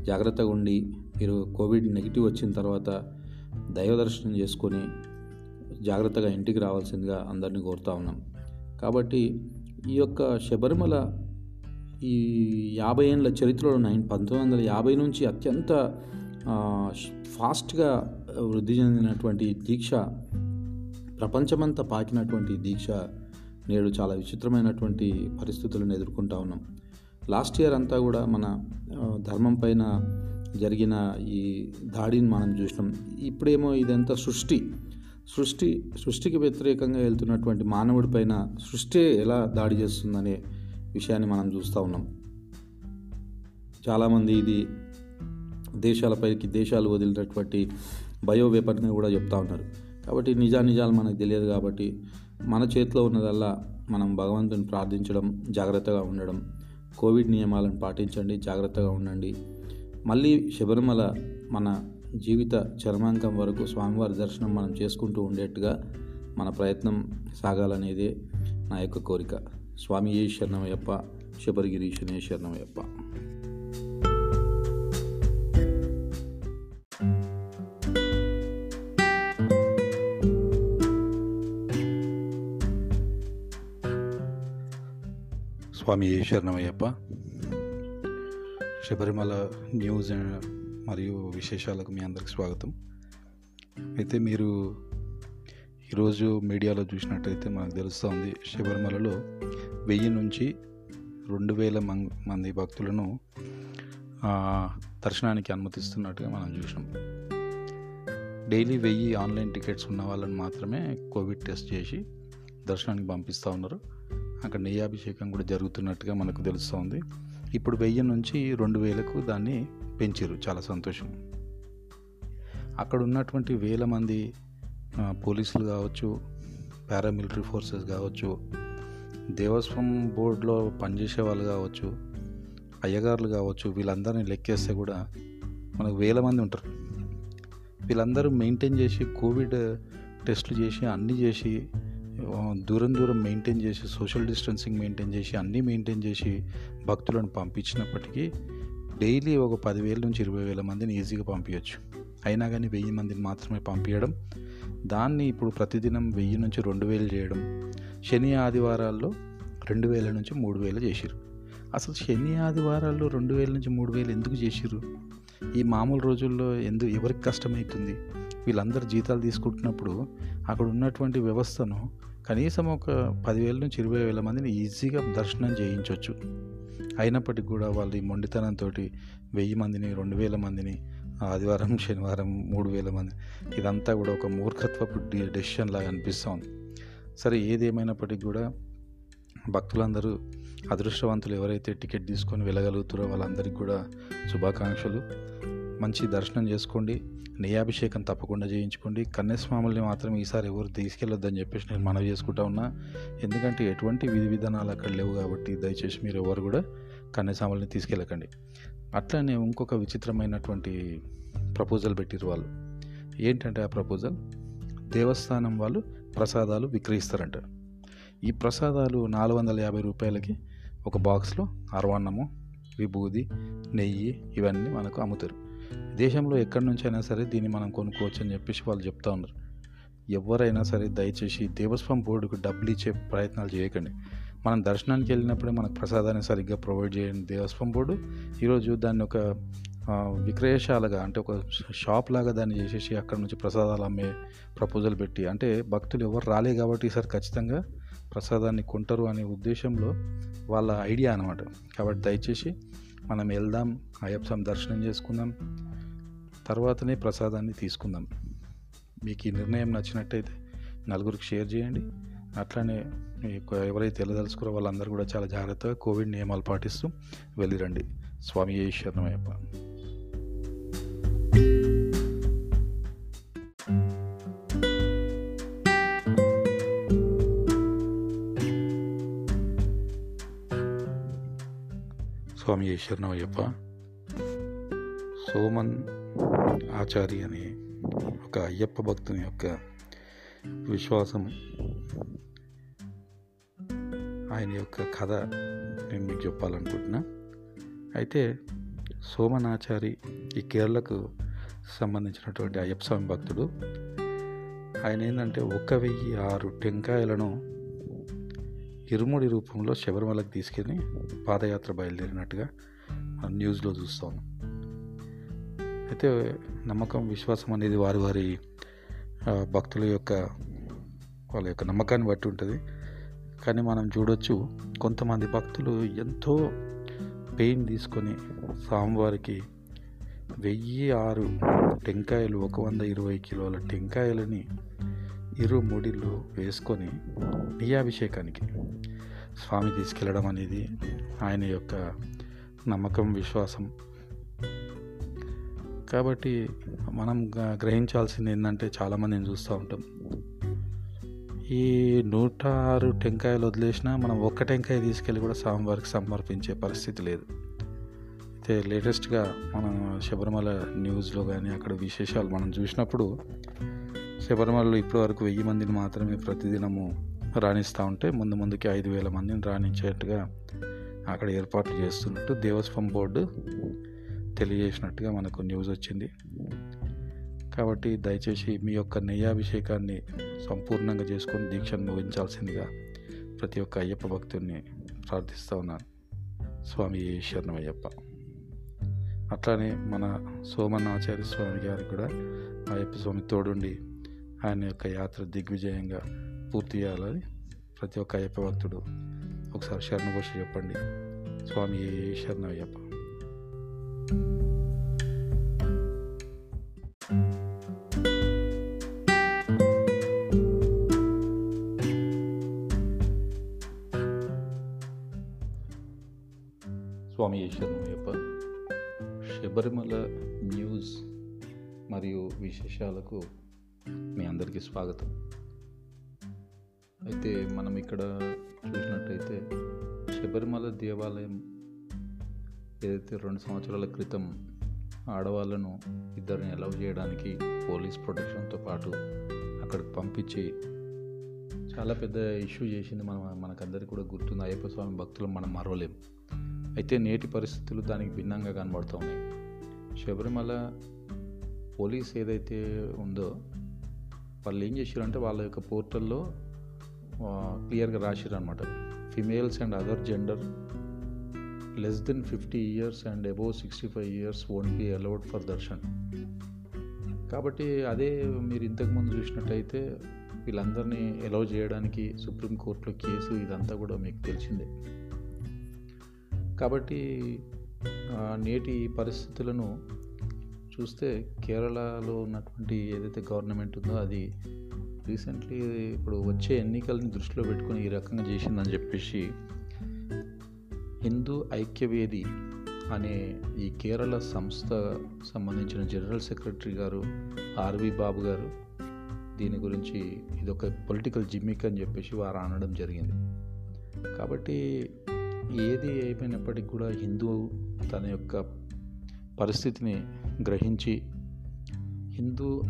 జాగ్రత్తగా ఉండి మీరు కోవిడ్ నెగిటివ్ వచ్చిన తర్వాత దైవ దర్శనం చేసుకొని జాగ్రత్తగా ఇంటికి రావాల్సిందిగా అందరినీ కోరుతా ఉన్నాం. కాబట్టి ఈ యొక్క శబరిమల ఈ యాభై ఏళ్ళ చరిత్రలో నైన్ పంతొమ్మిది వందల యాభై నుంచి అత్యంత ఫాస్ట్గా వృద్ధి చెందినటువంటి దీక్ష ప్రపంచమంతా పాకినటువంటి దీక్ష నేడు చాలా విచిత్రమైనటువంటి పరిస్థితులను ఎదుర్కొంటా ఉన్నాం. లాస్ట్ ఇయర్ అంతా కూడా మన ధర్మం పైన జరిగిన ఈ దాడిని మనం చూసినాం. ఇప్పుడేమో ఇదంతా సృష్టి. సృష్టి సృష్టికి వ్యతిరేకంగా వెళ్తున్నటువంటి మానవుడి పైన సృష్టి ఎలా దాడి చేస్తుందనే విషయాన్ని మనం చూస్తూ ఉన్నాం. చాలామంది ఇది దేశాలపైకి దేశాలు వదిలినటువంటి బయో వేపర్ని కూడా చెప్తా ఉన్నారు. కాబట్టి నిజానిజాలు మనకు తెలియదు కాబట్టి మన చేతిలో ఉన్నదల్లా మనం భగవంతుని ప్రార్థించడం జాగ్రత్తగా ఉండడం కోవిడ్ నియమాలను పాటించండి జాగ్రత్తగా ఉండండి. మళ్ళీ శబరిమల మన జీవిత చర్మాంకం వరకు స్వామివారి దర్శనం మనం చేసుకుంటూ ఉండేట్టుగా మన ప్రయత్నం సాగాలనేదే నా యొక్క కోరిక. స్వామి ఏ శరణమయ్యప్ప శబరిగిరీశనే శరణమయ్యప్ప. స్వామి ఏ శరణమయ్యప్ప. శబరిమల న్యూస్ మరియు విశేషాలకు మీ అందరికి స్వాగతం. అయితే మీరు ఈరోజు మీడియాలో చూసినట్టయితే మనకు తెలుస్తుంది శబరిమలలో వెయ్యి నుంచి రెండు వేల మం- మంది భక్తులను దర్శనానికి అనుమతిస్తున్నట్టుగా మనం చూసినాం. డైలీ వెయ్యి ఆన్లైన్ టికెట్స్ ఉన్న వాళ్ళని మాత్రమే కోవిడ్ టెస్ట్ చేసి దర్శనానికి పంపిస్తూ ఉన్నారు. అక్కడ నెయ్యాభిషేకం కూడా జరుగుతున్నట్టుగా మనకు తెలుస్తోంది. ఇప్పుడు వెయ్యి నుంచి రెండు వేలకు దాన్ని పెంచారు చాలా సంతోషం. అక్కడ ఉన్నటువంటి వేల మంది పోలీసులు కావచ్చు పారామిలిటరీ ఫోర్సెస్ కావచ్చు దేవస్వం బోర్డులో పనిచేసే వాళ్ళు కావచ్చు అయ్యగారులు కావచ్చు వీళ్ళందరినీ లెక్కేస్తే కూడా మనకు వేల మంది ఉంటారు. వీళ్ళందరూ మెయింటైన్ చేసి కోవిడ్ టెస్టులు చేసి అన్నీ చేసి దూరం దూరం మెయింటైన్ చేసి సోషల్ డిస్టెన్సింగ్ మెయింటైన్ చేసి అన్నీ మెయింటైన్ చేసి భక్తులను పంపించినప్పటికీ డైలీ ఒక పదివేల నుంచి ఇరవై వేల మందిని ఈజీగా పంపించవచ్చు అయినా కానీ వెయ్యి మందిని మాత్రమే పంపించడం దాన్ని ఇప్పుడు ప్రతిదినం వెయ్యి నుంచి రెండు వేలు చేయడం శని ఆదివారాల్లో రెండు వేల నుంచి మూడు వేలు చేసిరు అసలు శని ఆదివారాల్లో రెండు వేల నుంచి మూడు వేలు ఎందుకు చేసిరు ఈ మామూలు రోజుల్లో ఎందుకు ఎవరికి కష్టమవుతుంది వీళ్ళందరూ జీతాలు తీసుకుంటున్నప్పుడు అక్కడ ఉన్నటువంటి వ్యవస్థను కనీసం ఒక పదివేల నుంచి ఇరవై వేల మందిని ఈజీగా దర్శనం చేయించవచ్చు అయినప్పటికీ కూడా వాళ్ళు ఈ మొండితనంతో వెయ్యి మందిని రెండు వేల మందిని ఆదివారం శనివారం మూడు వేల మంది ఇదంతా కూడా ఒక మూర్ఖత్వపు డెసిషన్ లాగా అనిపిస్తుంది సరే ఏదేమైనప్పటికీ కూడా భక్తులందరూ అదృష్టవంతులు ఎవరైతే టికెట్ తీసుకొని వెళ్ళగలుగుతారో వాళ్ళందరికీ కూడా శుభాకాంక్షలు. మంచి దర్శనం చేసుకోండి. నెయ్యాభిషేకం తప్పకుండా చేయించుకోండి. కన్యాస్వాముల్ని మాత్రం ఈసారి ఎవరు తీసుకెళ్ళొద్దని చెప్పేసి నేను మనవి చేసుకుంటా ఉన్నా. ఎందుకంటే ఎటువంటి విధి విధానాలు అక్కడ లేవు కాబట్టి దయచేసి మీరు ఎవరు కూడా కన్యాస్వాముల్ని తీసుకెళ్ళకండి. అట్లనే ఇంకొక విచిత్రమైనటువంటి ప్రపోజల్ పెట్టిరు వాళ్ళు. ఏంటంటే ఆ ప్రపోజల్? దేవస్థానం వాళ్ళు ప్రసాదాలు విక్రయిస్తారంట. ఈ ప్రసాదాలు నాలుగు వందల యాభై రూపాయలకి ఒక బాక్స్లో అరవన్నము విభూది నెయ్యి ఇవన్నీ మనకు అమ్ముతారు. దేశంలో ఎక్కడి నుంచి అయినా సరే దీన్ని మనం కొనుక్కోవచ్చు అని చెప్పేసి వాళ్ళు చెప్తా ఉన్నారు. ఎవరైనా సరే దయచేసి దేవస్వం బోర్డుకు డబ్బులు ఇచ్చే ప్రయత్నాలు చేయకండి. మనం దర్శనానికి వెళ్ళినప్పుడే మనకు ప్రసాదాన్ని సరిగ్గా ప్రొవైడ్ చేయండి దేవస్వం బోర్డు. ఈరోజు దాన్ని ఒక విక్రయశాలగా అంటే ఒక షాప్ లాగా దాన్ని చేసేసి అక్కడ నుంచి ప్రసాదాలు అమ్మే ప్రపోజల్ పెట్టి అంటే భక్తులు ఎవరు రాలే కాబట్టి ఈసారి ఖచ్చితంగా ప్రసాదాన్ని కొంటారు అనే ఉద్దేశంలో వాళ్ళ ఐడియా అనమాట కాబట్టి దయచేసి మనం వెళ్దాం అయ్యప్ప దర్శనం చేసుకుందాం. తర్వాతనే ప్రసాదాన్ని తీసుకుందాం. మీకు ఈ నిర్ణయం నచ్చినట్టయితే నలుగురికి షేర్ చేయండి. అట్లానే మీకు ఎవరైతే వెళ్ళదలుచుకున్నారో వాళ్ళందరూ కూడా చాలా జాగ్రత్తగా కోవిడ్ నియమాలు పాటిస్తూ వెళ్ళిరండి. స్వామి ఈశ్వరమయ్యప్ప స్వామి ఏ సోమన్ ఆచారి అనే ఒక అయ్యప్ప భక్తుని యొక్క విశ్వాసం ఆయన యొక్క కథ నేను మీకు చెప్పాలనుకుంటున్నా. అయితే సోమనాచారి ఈ కేరళకు సంబంధించినటువంటి అయ్యప్ప స్వామి భక్తుడు. ఆయన ఏంటంటే ఒక వెయ్యి ఆరు టెంకాయలను ఇరుముడి రూపంలో శబరిమలకు తీసుకెళ్ళి పాదయాత్ర బయలుదేరినట్టుగా మనం న్యూస్లో చూస్తాను అయితే నమ్మకం విశ్వాసం అనేది వారి వారి భక్తుల యొక్క వాళ్ళ యొక్క నమ్మకాన్ని బట్టి ఉంటుంది. కానీ మనం చూడొచ్చు కొంతమంది భక్తులు ఎంతో పెయిన్ తీసుకొని స్వామివారికి వెయ్యి ఆరు టెంకాయలు ఒక వంద ఇరవై కిలోల టెంకాయలని ఇరు ముడిళ్ళు వేసుకొని నియాభిషేకానికి స్వామి తీసుకెళ్ళడం అనేది ఆయన యొక్క నమ్మకం విశ్వాసం. కాబట్టి మనం గ- గ్రహించాల్సింది ఏంటంటే చాలామందిని చూస్తూ ఉంటాం. ఈ నూట ఆరు టెంకాయలు వదిలేసినా మనం ఒక్క టెంకాయ తీసుకెళ్ళి కూడా స్వామివారికి సమర్పించే పరిస్థితి లేదు. అయితే లేటెస్ట్గా మనం శబరిమల న్యూస్లో కానీ అక్కడ విశేషాలు మనం చూసినప్పుడు శబరిమలలో ఇప్పటివరకు వెయ్యి మందిని మాత్రమే ప్రతిదినము రాణిస్తూ ఉంటే ముందు ముందుకి ఐదు వేల మందిని రాణించేట్టుగా అక్కడ ఏర్పాట్లు చేస్తున్నట్టు దేవస్వం బోర్డు తెలియజేసినట్టుగా మనకు న్యూస్ వచ్చింది. కాబట్టి దయచేసి మీ యొక్క నెయ్యాభిషేకాన్ని సంపూర్ణంగా చేసుకొని దీక్షను ముగించాల్సిందిగా ప్రతి ఒక్క అయ్యప్ప భక్తుడిని ప్రార్థిస్తూ ఉన్నాను. స్వామి శరణమయ్యప్ప. అట్లానే మన సోమనాచార్య స్వామి గారికి కూడా అయ్యప్ప స్వామి తోడుండి ఆయన యొక్క యాత్ర దిగ్విజయంగా పూర్తి చేయాలని ప్రతి ఒక్క అయ్యప్ప భక్తుడు ఒకసారి శరణఘోష చెప్పండి. స్వామి శరణమయ్యప్ప. స్వామి యొక్క శబరిమల న్యూస్ మరియు విశేషాలకు మీ అందరికీ స్వాగతం. అయితే మనం ఇక్కడ చూసినట్టయితే శబరిమల దేవాలయం ఏదైతే రెండు సంవత్సరాల క్రితం ఆడవాళ్ళను ఇద్దరిని అలౌ చేయడానికి పోలీస్ ప్రొటెక్షన్తో పాటు అక్కడికి పంపించి చాలా పెద్ద ఇష్యూ చేసింది మనం మనకందరికీ కూడా గుర్తుంది. అయ్యప్ప స్వామి భక్తులు మనం మరవలేం. అయితే నేటి పరిస్థితులు దానికి భిన్నంగా కనబడుతూ ఉన్నాయి. శబరిమల పోలీస్ ఏదైతే ఉందో వాళ్ళు ఏం చేశారంటే వాళ్ళ యొక్క పోర్టల్లో క్లియర్గా రాశారు అనమాట females and other gender less than fifty years and above sixty five years won't be allowed for darshan కాబట్టి అదే మీరు ఇంతకుముందు చూసినట్టయితే వీళ్ళందరినీ ఎలౌ చేయడానికి సుప్రీంకోర్టులో కేసు ఇదంతా కూడా మీకు తెలిసిందే కాబట్టి నేటి పరిస్థితులను చూస్తే కేరళలో ఉన్నటువంటి ఏదైతే గవర్నమెంట్ ఉందో అది రీసెంట్లీ ఇప్పుడు వచ్చే ఎన్నికల్ని దృష్టిలో పెట్టుకొని ఈ రకంగా చేసిందని చెప్పేసి హిందూ ఐక్యవేది అనే ఈ కేరళ సంస్థ సంబంధించిన జనరల్ సెక్రటరీ గారు ఆర్వి బాబు గారు దీని గురించి ఇదొక పొలిటికల్ జిమ్మిక్ అని చెప్పేసి వారు అనడం జరిగింది. కాబట్టి ఏది ఏమైనప్పటికీ కూడా హిందూ తన యొక్క పరిస్థితిని గ్రహించి హిందూ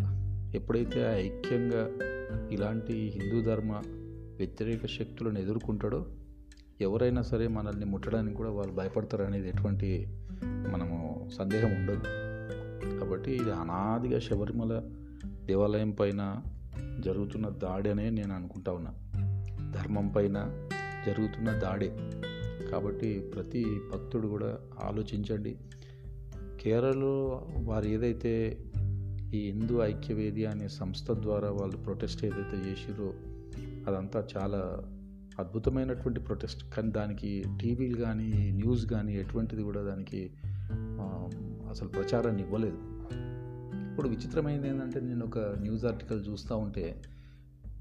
ఎప్పుడైతే ఐక్యంగా ఇలాంటి హిందూ ధర్మ వ్యతిరేక శక్తులను ఎదుర్కొంటాడో ఎవరైనా సరే మనల్ని ముట్టడానికి కూడా వాళ్ళు భయపడతారు అనేది ఎటువంటి మనము సందేహం ఉండదు. కాబట్టి ఇది అనాదిగా శబరిమల దేవాలయం పైన జరుగుతున్న దాడి అనే నేను అనుకుంటా ఉన్నా. ధర్మం పైన జరుగుతున్న దాడే. కాబట్టి ప్రతి భక్తుడు కూడా ఆలోచించండి. కేరళలో వారు ఏదైతే ఈ హిందూ ఐక్యవేది అనే సంస్థ ద్వారా వాళ్ళు ప్రొటెస్ట్ ఏదైతే చేసిరో అదంతా చాలా అద్భుతమైనటువంటి ప్రొటెస్ట్ కానీ దానికి టీవీలు కానీ న్యూస్ కానీ ఎటువంటిది కూడా దానికి అసలు ప్రచారాన్ని ఇవ్వలేదు. ఇప్పుడు విచిత్రమైనది ఏంటంటే నేను ఒక న్యూస్ ఆర్టికల్ చూస్తూ ఉంటే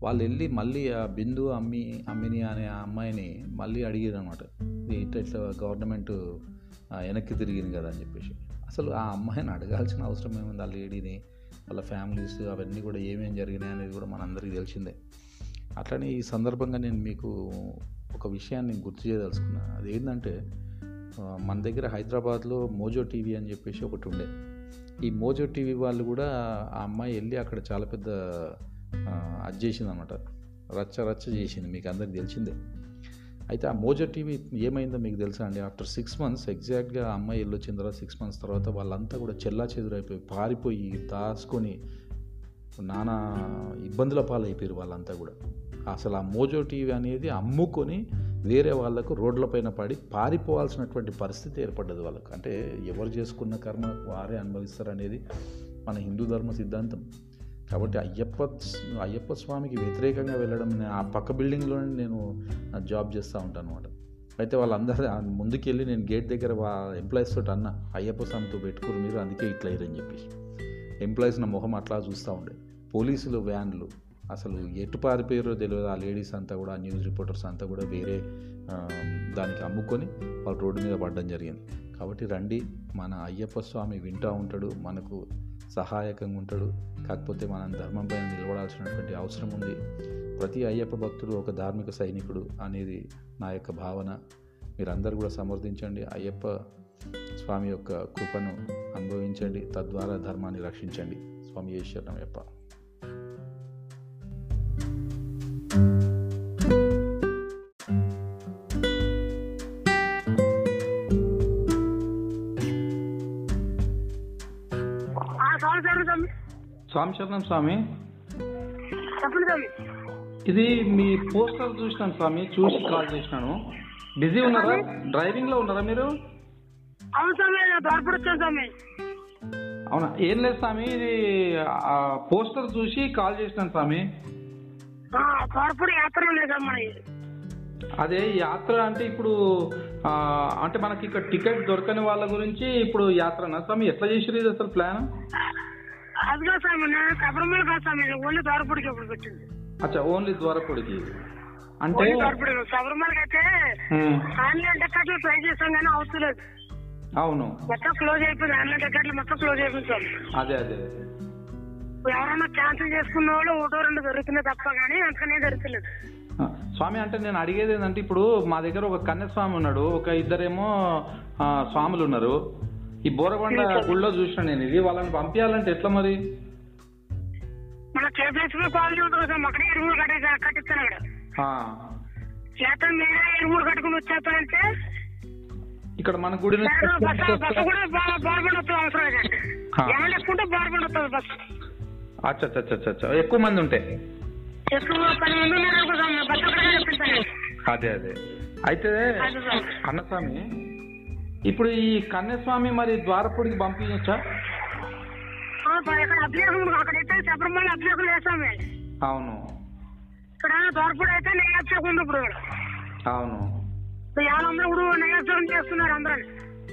వాళ్ళు వెళ్ళి మళ్ళీ ఆ బిందు అమ్మి అమ్మిని అనే ఆ అమ్మాయిని మళ్ళీ అడిగారు అనమాట ఇట్లా ఇట్లా గవర్నమెంట్ వెనక్కి తిరిగింది కదా అని చెప్పేసి. అసలు ఆ అమ్మాయిని అడగాల్సిన అవసరం ఏముంది? ఆ లేడీని వాళ్ళ ఫ్యామిలీస్ అవన్నీ కూడా ఏమేమి జరిగినాయి అనేది కూడా మనందరికీ తెలిసిందే. అట్లనే ఈ సందర్భంగా నేను మీకు ఒక విషయాన్ని గుర్తు చేయదలుచుకున్నాను అది ఏంటంటే మన దగ్గర హైదరాబాద్లో మోజో టీవీ అని చెప్పేసి ఒకటి ఉండే. ఈ మోజో టీవీ వాళ్ళు కూడా ఆ అమ్మాయి వెళ్ళి అక్కడ చాలా పెద్ద అది చేసింది అనమాట రచ్చ రచ్చ చేసింది మీకు అందరికి తెలిసిందే. అయితే ఆ మోజో టీవీ ఏమైందో మీకు తెలుసా అండి? ఆఫ్టర్ సిక్స్ మంత్స్ ఎగ్జాక్ట్గా ఆ అమ్మాయి వెళ్ళొచ్చిన తర్వాత సిక్స్ మంత్స్ తర్వాత వాళ్ళంతా కూడా చెల్లా చెదురైపోయి పారిపోయి దాచుకొని నానా ఇబ్బందుల పాలైపోయారు వాళ్ళంతా కూడా. అసలు ఆ మోజో టీవీ అనేది అమ్ముకొని వేరే వాళ్ళకు రోడ్లపైన పడి పారిపోవాల్సినటువంటి పరిస్థితి ఏర్పడ్డది వాళ్ళకు. అంటే ఎవరు చేసుకున్న కర్మ వారే అనుభవిస్తారు అనేది మన హిందూ ధర్మ సిద్ధాంతం. కాబట్టి అయ్యప్ప అయ్యప్ప స్వామికి వ్యతిరేకంగా వెళ్ళడం ఆ పక్క బిల్డింగ్లోనే నేను జాబ్ చేస్తూ ఉంటాను అనమాట అయితే వాళ్ళందరూ ముందుకెళ్ళి నేను గేట్ దగ్గర ఎంప్లాయీస్ తోటి అన్న అయ్యప్ప స్వామితో పెట్టుకుని మీరు అందుకే ఇట్లా అయ్యారని చెప్పేసి. ఎంప్లాయీస్ నా మొహం అట్లా చూస్తూ ఉండే. పోలీసులు వ్యాన్లు. అసలు ఎటు పారిపోయారో తెలియదు. ఆ లేడీస్ అంతా కూడా ఆ న్యూస్ రిపోర్టర్స్ అంతా కూడా వేరే దానికి అమ్ముకొని వాళ్ళు రోడ్డు మీద పడడం జరిగింది. కాబట్టి రండి మన అయ్యప్ప స్వామి వింటూ ఉంటాడు మనకు సహాయకంగా ఉంటాడు. కాకపోతే మనం ధర్మం పైన నిలబడాల్సినటువంటి అవసరం ఉంది. ప్రతి అయ్యప్ప భక్తుడు ఒక ధార్మిక సైనికుడు అనేది నా యొక్క భావన. మీరందరూ కూడా సమర్థించండి. అయ్యప్ప స్వామి యొక్క కృపను అనుభవించండి. తద్వారా ధర్మాన్ని రక్షించండి. స్వామి ఈశ్వరం స్వామి శరణం స్వామి. ఇది మీ పోస్టర్ చూసినాను స్వామి. చూసి కాల్ చేసినాను. బిజీ ఉన్నారా? డ్రైవింగ్లో ఉన్నారా మీరు? అవును ఏం లేదు స్వామి ఇది పోస్టర్ చూసి కాల్ చేసినాను స్వామి. అదే యాత్ర అంటే ఇప్పుడు అంటే మనకి ఇక్కడ టికెట్ దొరకని వాళ్ళ గురించి ఇప్పుడు యాత్రనా స్వామి? ఎట్లా చేసిరు ఇది అసలు ప్లాన్? అదిగా స్వామి నేను శబరిమల కాదు స్వామి నేను ఓన్లీ దోరపడికి ఇప్పుడు పెట్టింది అచ్చా ఓన్లీ ద్వారపూడికి. అంటే ఓన్లీ శబరిమలకి అయితే ఉమ్, ఆన్లైన్ టికెట్లు ట్రై చేస్తాం కానీ అవుతలేదు అవును. మొత్తం క్లోజ్ అయిపోయింది ఆన్లైన్ టికెట్లు మొత్తం క్లోజ్ అయిపోయింది స్వామి. అదే అదే. ఇప్పుడు ఎవరైనా క్యాన్సిల్ చేసుకున్న వాళ్ళు ఒకటో రెండు దొరుకుతున్నాయి తప్ప కానీ అంతనే దొరకలేదు ఆ, స్వామి అంటే నేను అడిగేది ఏంటంటే ఇప్పుడు మా దగ్గర ఒక కన్యస్వామి ఉన్నాడు ఒక ఇద్దరేమో ఆ, స్వాములు ఉన్నారు. ఈ బోరబండ గుళ్ళో చూసిన నేను. ఇది వాళ్ళని పంపించాలంటే ఎట్లా మరి? మన కేపీఎస్పీ కాలనీ ఉంటుంది సార్. అక్కడే ఇరువురు కట్టి కట్టిస్తాను అక్కడ. ఆ, చేత మీరే ఇరువురు కట్టుకుని వచ్చేస్తానంటే ఇక్కడ మన గుడి బస్సు కూడా బార్బండ్ వస్తుంది అవసరం లేదండి ఆ. ఏమైనా ఎక్కుంటే బార్బండ్ వస్తుంది బస్సు అచ్చా అచ్చా అచ్చా అచ్చా ఎక్కువ మంది ఉంటే? ఎక్కువ పది మంది ఉన్నారు అనుకుంటాం బస్సు అక్కడే చెప్పించాను అదే అదే. అయితే. అన్నస్వామి ఇప్పుడు ఈ కన్యస్వామి మరి ద్వారపూడికి పంపించచ్చా? ఇక్కడ అభిషేకం అక్కడైతే శబరిమల అభిషేకం వేస్తాం అవును. ఇక్కడ దోరపూడి అయితే నెయ్యాభిషేకం ఉంది ఇప్పుడు. అవును. ఇప్పుడు నెయ్యాభిషేకం చేస్తున్నారు అందరూ.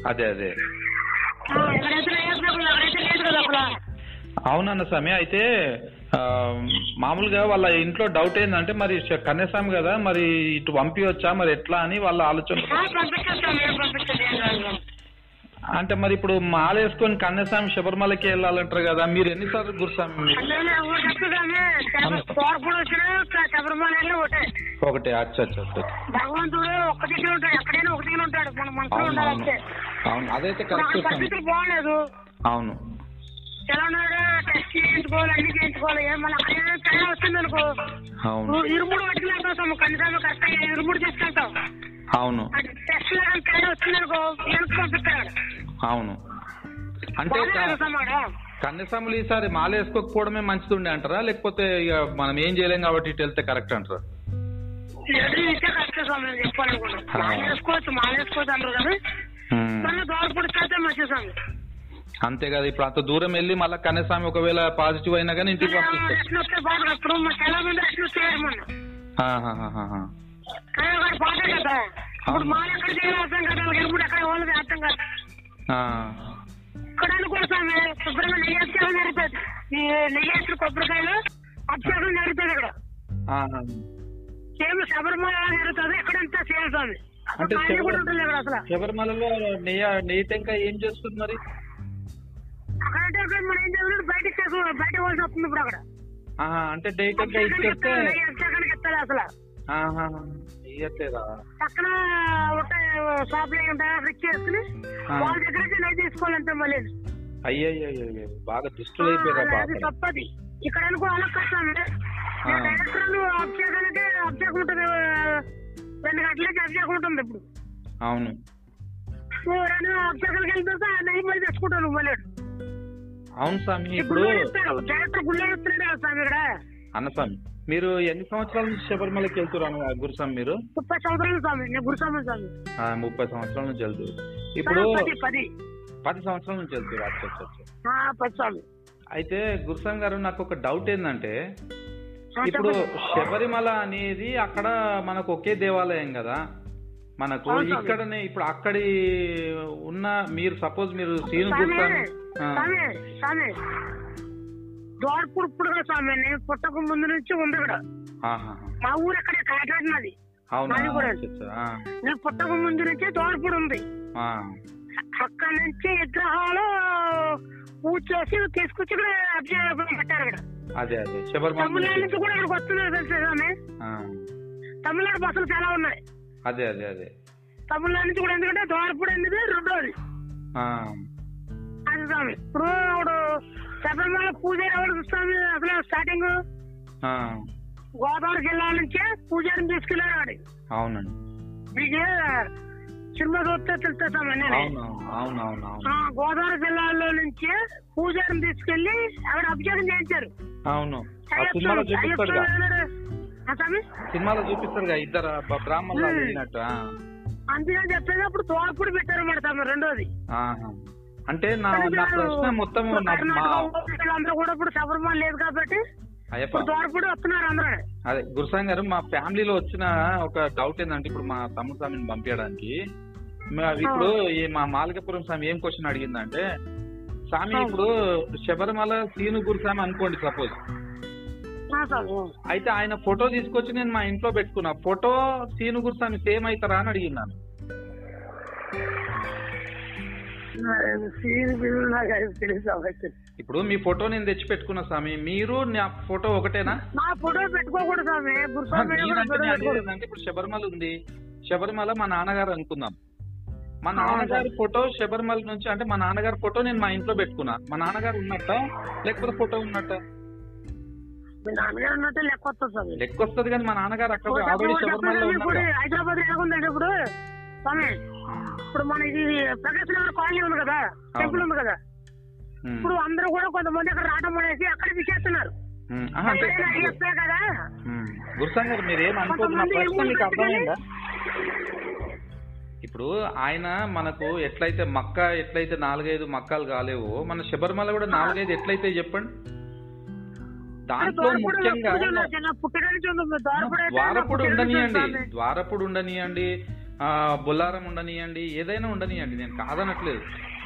అదే అదే. అవునన్న స్వామి అయితే మామూలుగా వాళ్ళ ఇంట్లో డౌట్ ఏంటంటే మరి కన్యస్వామి కదా మరి ఇటు పంపించవచ్చా మరి ఎట్లా అని వాళ్ళ ఆలోచన. అంటే మరి ఇప్పుడు మాల వేసుకొని కన్యస్వామి శబరిమలకి వెళ్ళాలంటారు కదా మీరు ఎన్నిసార్లు గురుస్వామి? ఒకటే. అచ్చా అచ్చా భగవంతుడు ఒక్క దగ్గర ఉంటాడు ఎక్కడైనా ఒక దగ్గర ఉంటాడు మన మనసులో అవును అదైతే కరెక్ట్ అవును. టెస్ట్ చేయించుకోవాలి అన్ని చేయించుకోవాలి. మళ్ళీ అనుకో. అవును. ఇరుముడు పట్టుకెళ్తావు కనీసం కరెక్ట్ ఇరుముడు తీసుకెళ్తావు అవును. టెస్ట్ అనుకో వెనక్కి పంపిస్తాడు. అవును. అంటే బాగాలేదు క- సమాడ కన్యస్వాములు ఈసారి మాల వేసుకోకపోవడమే మంచిది అంటారా? లేకపోతే ఇక మనం ఏం చేయలేం కాబట్టి ఇటు వెళ్తే కరెక్ట్ అంటారా? ఎదురు ఇస్తే కరెక్ట్ స్వామి నేను చెప్పాలనుకున్నాను మాల వేసుకోవచ్చు మాల వేసుకోవచ్చు అంటారు కానీ. మన దోరపూడి అయితే మంచి స్వామి. అంతే కదా ఇప్పుడు అంత దూరం వెళ్ళి మళ్ళీ కన్యస్వామి ఒకవేళ పాజిటివ్ అయినా కానీ ఇంటికి పంపిస్తారు కొబ్బరికాయలు అభిషేకం జరుగుతుంది ఇక్కడ. సేమ్ శబరిమల జరుగుతుంది ఎక్కడంతా సేమ్ స్వామి. అంటే శబరిమలలో నెయ్యి నెయ్యి టెంకాయ ఏం చేస్తుంది మరి? ఇక్కడ మనం ఏం బయటకు చేసు బయటకు పోవాల్సి వస్తుంది ఇప్పుడు అక్కడ. అంటే ఇచ్చేస్తే అభిషేకానికి ఎత్తాలి అసలు. ఇయ్యట్లేదా? పక్కన షాప్లో ఉంటాయి ఇచ్చేసుకుని ఆ. వాళ్ళ దగ్గర తీసుకోవాలంటే మళ్ళీ బాగా దుష్టులు అయిపోయారా అది- తప్పది. ఇక్కడ అనుకో అలా కట్టాలి ఆ. డైరెక్టర్ అభిషేకానికి అభిషేకం ఉంటుంది రెండు గంటలకి అభిషేకం ఉంటుంది ఇప్పుడు. అవును. రెండు అభిషేకానికి వెళ్తే నెయ్యి మళ్ళీ తెచ్చుకుంటావు మళ్ళీ అవును స్వామి ఇప్పుడు కదా స్వామి మీరు ఎన్ని సంవత్సరాల నుంచి శబరిమలకి వెళ్తున్నారు గురుస్వామి మీరు? ముప్పై సంవత్సరాలు స్వామి గురుస్వామి ముప్పై సంవత్సరాల నుంచి వెళ్తారు ఇప్పుడు పది. సంవత్సరాల నుంచి వెళ్తారు అచ్చా స్వామి. అయితే గురుస్వామి గారు నాకు ఒక డౌట్ ఏంటంటే ఇప్పుడు. శబరిమల అనేది అక్కడ మనకు ఒకే దేవాలయం కదా? మనకు. ఇక్కడనే ఇప్పుడు అక్కడి ఉన్న మీరు సపోజ్ మీరు సీను స్వామి. గుర్తాను స్వామి స్వామి. దోరపూడి ఇప్పుడు స్వామి నేను పుట్టక ముందు నుంచి ఉంది ఇక్కడ. మా ఊరు అక్కడే కాకినాడ నాది అవునా? నాది కూడా. అచ్చచ్చ. ఆ, నేను పుట్టక ముందు నుంచే దోరపూడి ఉంది. అక్కడ నుంచి విగ్రహాలు పూజ చేసి తీసుకొచ్చి ఇక్కడ అభిషేకం పెట్టారు ఇక్కడ. అదే అదే. తమిళనాడు నుంచి. కూడా ఇక్కడికి వస్తున్నారు తెలుసా స్వామి? తమిళనాడు బస్సులు చాలా ఉన్నాయి. అదే అదే అదే. తమిళనాడు నుంచి కూడా ఎందుకంటే దోరపూడి అనేది రెండోది. స్వామి ఇప్పుడు ఇప్పుడు శబరిమల పూజ ఎవరు స్వామి అసలు స్టార్టింగ్ గోదావరి జిల్లా నుంచే పూజారిని తీసుకెళ్ళారు వాడి అవునండి. మీకు సినిమా చూస్తే తెలుస్తా స్వామి అన్నీ. అవును అవును అవును అవును. ఆ, గోదావరి జిల్లాలో నుంచే పూజారిని తీసుకెళ్ళి ఆవిడ అభిషేకం చేయించారు. అవును. సినిమాలో చూపిస్తారుగా ఇద్దరు బ్రాహ్మణులు. అందుకని చెప్పేది అప్పుడు తోపుడు పెట్టారు మాట స్వామి రెండోది. అంటే నా నా ప్రశ్న మొత్తం అందరూ కూడా ఇప్పుడు శబరిమల లేదు కాబట్టి తోపుడు వస్తున్నారు అందరూ. అదే గురుసాంగ్ గారు మా ఫ్యామిలీలో వచ్చిన ఒక డౌట్ ఏంటంటే ఇప్పుడు మా తమ్ముడు స్వామిని పంపించడానికి ఇప్పుడు ఈ మా మాలికపురం స్వామి ఏం క్వశ్చన్ అడిగిందంటే స్వామి. ఇప్పుడు శబరిమల సీను గురుస్వామి అనుకోండి సపోజ్ అయితే ఆయన ఫోటో తీసుకొచ్చి నేను మా ఇంట్లో పెట్టుకున్నా. ఫోటో సీను గురుస్వామి సేమ్ అవుతారా అని అడిగినాను ఇప్పుడు మీ ఫోటో నేను తెచ్చి పెట్టుకున్నా స్వామి. మీరు నా ఫోటో ఒకటేనా? నా ఫోటో పెట్టుకోకూడదు స్వామి. ఇప్పుడు శబరిమల ఉంది. శబరిమల మా నాన్నగారు అనుకుందాం మా నాన్నగారి ఫోటో శబరిమల నుంచి అంటే మా నాన్నగారి ఫోటో నేను మా ఇంట్లో పెట్టుకున్నా. మా నాన్నగారు ఉన్నట్ట? లేకపోతే ఫోటో ఉన్నట్ట? మీ నాన్నగారు ఉన్నట్టు లెక్క వస్తుంది కానీ మా నాన్నగారు అక్కడ హైదరాబాద్ ఇప్పుడు? స్వామి ఇప్పుడు మన ఇది ప్రకాశ్ నగర్ కాలనీ ఉంది కదా టెంపుల్ ఉంది కదా. ఇప్పుడు అందరూ కూడా కొంతమంది అక్కడ రావడం అనేసి అక్కడ అయ్యప్పే కదా. గారు మీరు ఏం మీకు అర్థమైందా? ఇప్పుడు ఆయన మనకు ఎట్లయితే మక్క ఎట్లయితే నాలుగైదు మక్కాలు కాలేవో మన శబరిమల కూడా నాలుగైదు ఎట్లయితే చెప్పండి? దాంట్లో ముఖ్యంగా ద్వారపుడు ఉండనియండి. ద్వారపుడు ఉండనియండి. బొల్లారం ఉండనియండి ఏదైనా ఉండనియండి నేను కాదనట్లేదు.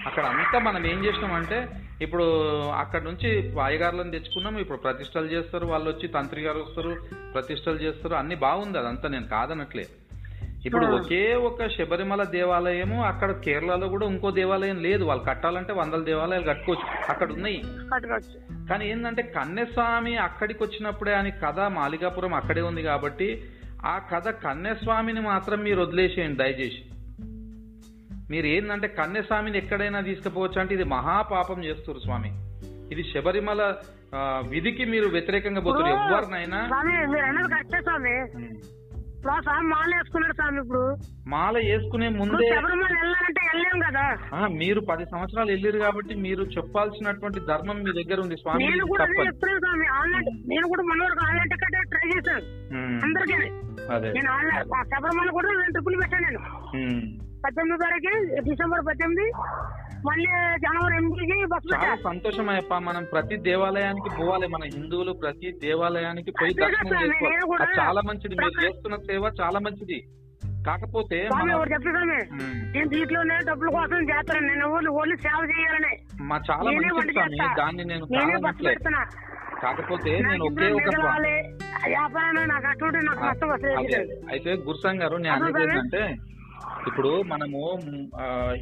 అక్కడ అంతా మనం ఏం చేసినామంటే ఇప్పుడు అక్కడ నుంచి అయ్యగారులను తెచ్చుకున్నాం ఇప్పుడు ప్రతిష్టలు చేస్తారు వాళ్ళు వచ్చి తంత్రి గారు వస్తారు ప్రతిష్టలు చేస్తారు అన్ని బాగుంది అదంతా నేను కాదనట్లే ఇప్పుడు ఒకే ఒక శబరిమల దేవాలయము అక్కడ కేరళలో కూడా ఇంకో దేవాలయం లేదు వాళ్ళు కట్టాలంటే వందల దేవాలయాలు కట్టుకోవచ్చు అక్కడ ఉన్నాయి. కానీ ఏంటంటే కన్యస్వామి అక్కడికి వచ్చినప్పుడే అని కథ మాలికాపురం అక్కడే ఉంది కాబట్టి ఆ కథ కన్యస్వామిని మాత్రం మీరు వదిలేసేయండి దయచేసి. మీరు ఏంటంటే కన్యస్వామిని ఎక్కడైనా తీసుకుపోవచ్చు అంటే ఇది మహాపాపం చేస్తారు స్వామి. ఇది శబరిమల విధికి మీరు వ్యతిరేకంగా పోతారు ఎవరినైనా స్వామి మాల వేసుకున్నాడు స్వామి ఇప్పుడు. మాల వేసుకునే ముందే శబరిమల వెళ్ళాలంటే వెళ్ళలేం కదా. మీరు పది సంవత్సరాలు వెళ్ళారు కాబట్టి మీరు చెప్పాల్సినటువంటి ధర్మం మీ దగ్గర ఉంది స్వామి నేను కూడా చెప్తున్నాను స్వామి ఆన్లైన్ నేను కూడా మన వరకు ఆన్లైన్ టికెట్ ట్రై చేశాను అందరికీ. అదే. నేను ఆన్లైన్ శబరిమల కూడా రెండు ట్రిప్పులు పెట్టాను నేను. పద్దెనిమిది తారీఖు డిసెంబర్ పద్దెనిమిది మళ్ళీ జనవరి ఎనిమిదికి బస్సు చాలా సంతోషం అయ్యప్ప మనం ప్రతి దేవాలయానికి పోవాలి. మన హిందువులు ప్రతి దేవాలయానికి పోయి దర్శనం చేసుకోవాలి. చాలా మంచిది. మీరు చేస్తున్న సేవ చాలా మంచిది. కాకపోతే నేను దీంట్లోనే డబ్బుల కోసం చేస్తాను. నేను ఓన్లీ ఓన్లీ సేవ చేయాలని. మా చాలా చేస్తా. దాన్ని నేను కాకపోతే నేను ఒకే ఒక. అయితే గురుసాంగ్ గారు నేను అనేది? ఏంటంటే ఇప్పుడు మనము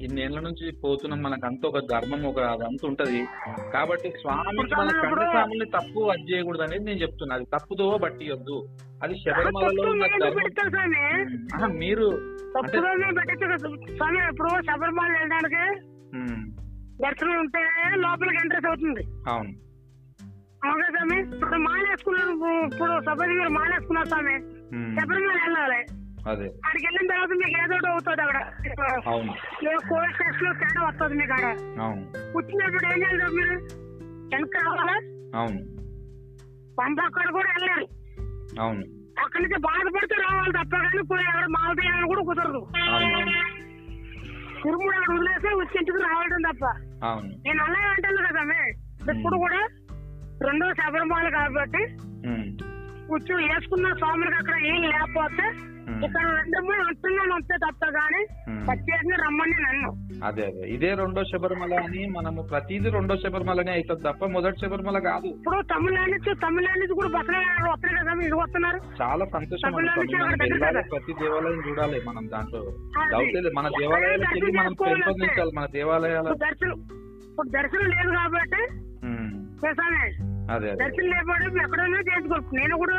ఇన్నేళ్ళ నుంచి పోతున్నాం మనకు అంత ఒక ధర్మం ఒక అదంతా ఉంటది. కాబట్టి స్వామి మన తప్పు అది చేయకూడదు అనేది నేను చెప్తున్నా. అది తప్పుదో బట్టి వద్దు అది శబరిమలలో ఉన్న ధర్మం. మీరు ఇప్పుడు శబరిమల వెళ్ళడానికి దర్శనం ఉంటే లోపలికి ఎంట్రెస్ అవుతుంది. అవును. అవునా స్వామి? ఇప్పుడు మాల వేసుకున్నాను ఇప్పుడు సపోజ్ మీరు మాల వేసుకున్నారు స్వామి శబరిమల వెళ్ళాలి. అక్కడికి వెళ్ళిన తర్వాత మీకు ఏదో అవుతుంది అక్కడ కోవిడ్ టెస్ట్లో తేడా వస్తుంది మీకు అక్కడ వచ్చినప్పుడు ఏం చేయాలి మీరు? వెనక రావాలా అవును. పంప అక్కడ కూడా వెళ్ళారు అవును. అక్కడి నుంచి బాధపడితే రావాలి తప్ప కానీ పోయి అక్కడ మాల తీయాలని కూడా కుదరదు. తిరుమల అక్కడ వదిలేసి వచ్చి ఇంటికి రావడం తప్ప. నేను అలాగే అంటాను కదా మే. ఇప్పుడు కూడా రెండో శబరిమాల కాబట్టి మ్, కూర్చో వేసుకున్న స్వాములకు అక్కడ ఏం లేకపోతే. ఇక్కడ రెండు మూడు అంటున్నాను అంతే తప్ప కానీ రమ్మని నన్ను. అదే అదే. ఇదే రెండో శబరిమల అని మనము ప్రతిదీ రెండో శబరిమలనే అవుతుంది తప్ప మొదటి శబరిమల కాదు. ఇప్పుడు తమిళనాడు నుంచి తమిళనాడు నుంచి కూడా బస్సులు వస్తున్నాయి కదా ఇది వస్తున్నారు? చాలా సంతోషం. ప్రతి దేవాలయం చూడాలి మనం దాంట్లో. మన దేవాలయాలకు వెళ్ళి మనం పెంపొందించాలి. మన దేవాలయాల దర్శనం ఇప్పుడు దర్శనం లేదు కాబట్టి అదే దర్శనం లేకపోతే ఎక్కడైనా చేసుకోవచ్చు. నేను కూడా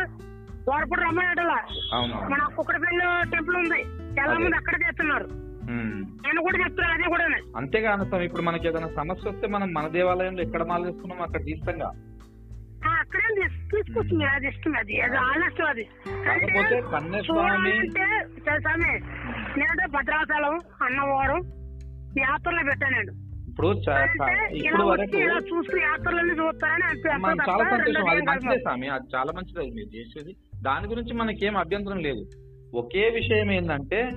ద్వారపూడి రమ్మనటలా అవును. మన కుక్కడపల్లి టెంపుల్ ఉంది. చాలా. మంది అక్కడ చేస్తున్నారు. నేను కూడా చెప్తున్నాను అదే కూడా అంతేగాని స్వామి ఇప్పుడు మనకి ఏదైనా సమస్య వస్తే మనం మన దేవాలయంలో ఎక్కడ మాల వేసుకున్నాం అక్కడ తీస్తాంగా. అక్కడే తీస్- తీసుకొచ్చింది అది ఇష్టం అది. అది ఆలస్యం అది. చూడాలంటే నేనంటే భద్రాచలం అన్నవరం యాత్రలో పెట్టాను నేను. ఇప్పుడు ఇప్పుడు వరకు చాలా సంతోషం. అది మంచిదే స్వామి అది చాలా మంచిది అది మీరు చేసేది. దాని గురించి మనకేం అభ్యంతరం లేదు. ఒకే విషయం ఏంటంటే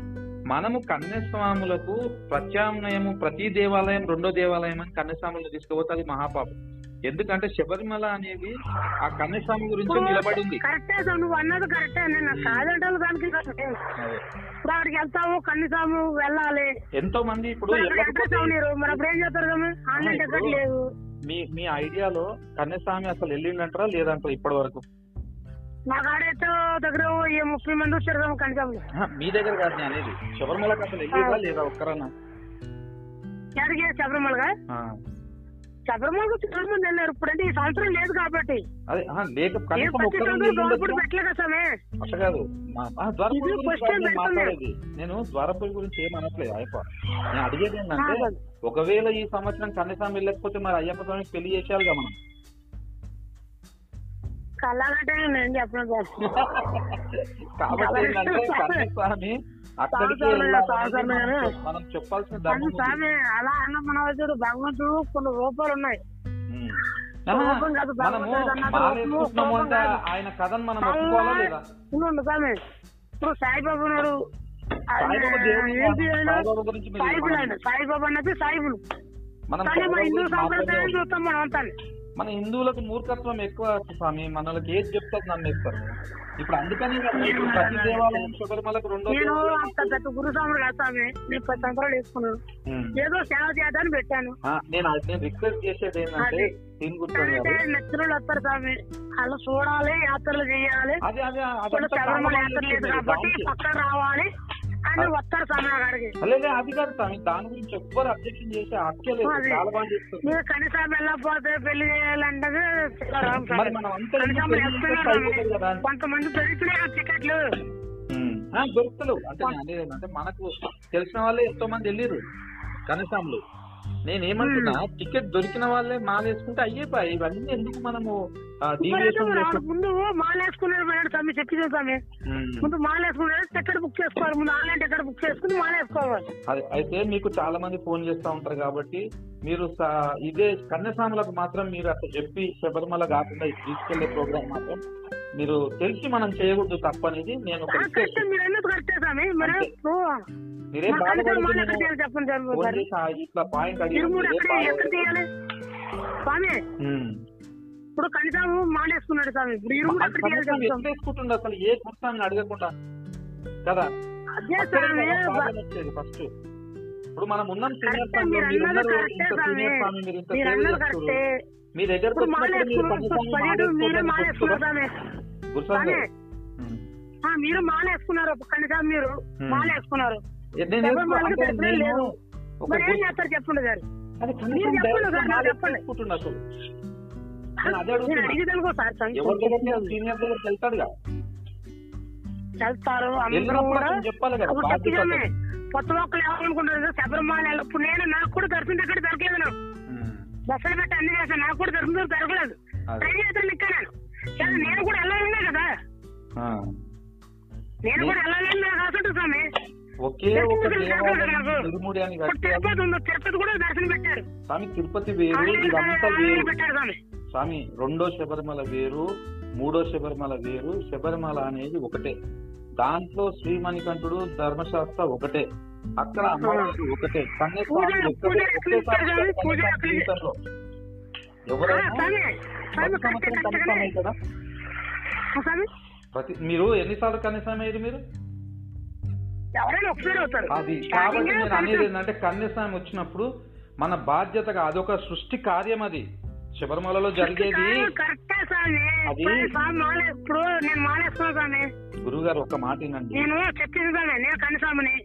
మనము కన్యస్వాములకు ప్రత్యామ్నాయము ప్రతి దేవాలయం రెండో దేవాలయం అని కన్యస్వాములను తీసుకుపోతే అది మహాపాపం. ఎందుకంటే శబరిమల అనేది ఆ కన్యస్వామి గురించి నిలబడింది. కరెక్టే సార్ నువ్వు అన్నది కరెక్టే. నేను కాదంటే దానికి. ఇప్పుడు అక్కడికి వెళ్తాము కనీసము వెళ్ళాలి. ఎంతో మంది ఇప్పుడు మరి అప్పుడు ఏం చేస్తారు ఆన్లైన్ టికెట్ లేదు. మీ మీ ఐడియాలో కన్యస్వామి అసలు వెళ్ళిండంటారా లేదంటారా ఇప్పటి వరకు? మా కాడైతే దగ్గర ముప్పై మంది వచ్చారు ఆహా, మీ దగ్గర కాదు నేను అనేది. శబరిమలకి అసలు వెళ్ళిరా లేదా ఒక్కరన్నా? శబరిమలగా ఆ. శబరిమలకు చాలా మంది వెళ్ళారు ఇప్పుడంటే ఈ సంవత్సరం లేదు కాబట్టి. నేను కనీసం కదా. కాదు ఇది గురించి first కాదు time నేను పెడుతున్నా. మాట్లాడేది నేను ద్వారపూడి గురించి ఏం అనట్లేదు అయ్యప్ప. నేను అడిగేది ఏంటంటే కాదు. ఒకవేళ ఈ సంవత్సరం కన్యస్వామి వెళ్ళకపోతే మరి అయ్యప్ప స్వామికి పెళ్ళి చేసేయాలిగా మనం. కళ్ళాలంటే నేను చెప్పను కాబట్టి అక్కడికి. మనం మనం చెప్పాల్సిన ధర్మం అలా అన్న మనవజుడు భగవంతుడు కొన్ని రూపాలు ఉన్నాయి. మనము అంటే. ఆయన కథను మనం ఒప్పుకోవాలా లేదా? ఉండు స్వామి ఇప్పుడు సాయిబాబా సాయిబాబా? సాయిబాబా అన్నది సాయిబులు. మనం మన హిందూ సంప్రదాయం. చూస్తాం మనం అంతా మన హిందువులకు మూర్ఖత్వం ఎక్కువ స్వామి. మనకి ఏది చెప్తారు నమ్మేస్తారు. ఇప్పుడు అందుకని ప్రతి దేవాలయం శబరిమలకు రెండో నేను పెద్ద గురుస్వాముడు కాదు స్వామి. నేను పది సంవత్సరాలు వేసుకున్నాను. ఏదో సేవ చేద్దామని పెట్టాను. నేను రిక్వెస్ట్ చేసేది ఏంటంటే నచ్చిన వస్తారు స్వామి. చూడాలి యాత్రలు చేయాలి. శబరిమల యాత్ర లేదు. కాబట్టి రావాలి. అని వస్తారు స్వామి అదే కాదు దాని గురించి ఎవ్వరు అబ్జెక్షన్ చేసే లేదు. చాలా బాగా చేస్తారు మీరు కనీసం వెళ్ళకపోతే పెళ్ళి చేయాలంటే. కొంతమంది టికెట్లు. దొరుకుతలేవు. అంటే ఏంటంటే మనకు తెలిసిన వాళ్ళే ఎంతో మంది వెళ్ళిరు కనీసంలో. నేను ఏమంటున్నా టికెట్ దొరికిన వాళ్ళే మాలేసుకుంటే అయ్యేపాయి. ఇవన్నీ ఎందుకు మనము ముందు మాల వేసుకున్నాడు మేడం స్వామి చెప్పింది స్వామి. ముందు మాల వేసుకున్నాడు టికెట్ బుక్ చేసుకోవాలి. ముందు ఆన్లైన్ టికెట్ బుక్ చేసుకుని మాల వేసుకోవాలి అదే అయితే మీకు చాలా మంది ఫోన్ చేస్తూ ఉంటారు కాబట్టి మీరు ఇదే కన్యస్వాములకు మాత్రం మీరు అట్లా చెప్పి శబరిమల కాకుండా తీసుకెళ్ళే ప్రోగ్రామ్ మాత్రం మీరు తెలిసి మనం చేయకూడదు బాధపడద్దు మాల నేను ఇట్లా పాయింట్ ఇప్పుడు కనీసం మాల వేసుకున్నాడు స్వామి. ఇప్పుడు ఇరుముడు వేసుకుంటుండే అసలు ఏ గుర్తాన్ని అడగకుండా. కదా? అదే ఫస్ట్ ఇప్పుడు మనం ఉన్నాం సీనియర్ స్వామి మీ స్వామి గురుస్వామి. మీరు మాల వేసుకున్నారు కనీసం మీరు. మరి ఏం చేస్తారు చెప్పండి సార్. మీరు చెప్పండి సార్, సార్ దగ్గర వెళ్తారు అందరూ కూడా చెప్పాలి కదా కొత్త ఒక్కలు ఏమనుకుంటారు శబరిమల ఇప్పుడు నేను నాకు కూడా దర్శనం టికెట్ దొరకలేదు నాకు. బస్సులు పెట్టి అన్ని చేశాను. నాకు కూడా దర్శనం దొరకలేదు. ట్రైన్ చేస్తాను ఎక్కాను. కానీ నేను కూడా వెళ్ళాలనే కదా. నేను కూడా వెళ్ళాలని నాకు ఆశ స్వామి. తిరుపతి ఉంది. తిరుపతి కూడా దర్శనం పెట్టారు. స్వామి తిరుపతి వేరు ఇదంతా స్వామి రెండో శబరిమల వేరు మూడో శబరిమల వేరు. శబరిమల అనేది ఒకటే. దాంట్లో శ్రీమణికంఠుడు ధర్మశాస్త్ర ఒకటే. అక్కడ అమ్మవారు ఒకటే. ఎవరైనా ప్రతి కదా? మీరు ఎన్నిసార్లు కన్యస్వామి అయ్యారు మీరు? అది కాబట్టి నేను అనేది ఏంటంటే కన్యస్వామి వచ్చినప్పుడు మన బాధ్యతగా అదొక సృష్టి కార్యం అది. శబరిమలలో జరిగేది అది- ఇప్పుడు నేను స్వామి. గురువు గారు ఒక మాట వినండి. నేను చెప్పింది స్వామి నేను కన్నిస్వామిని.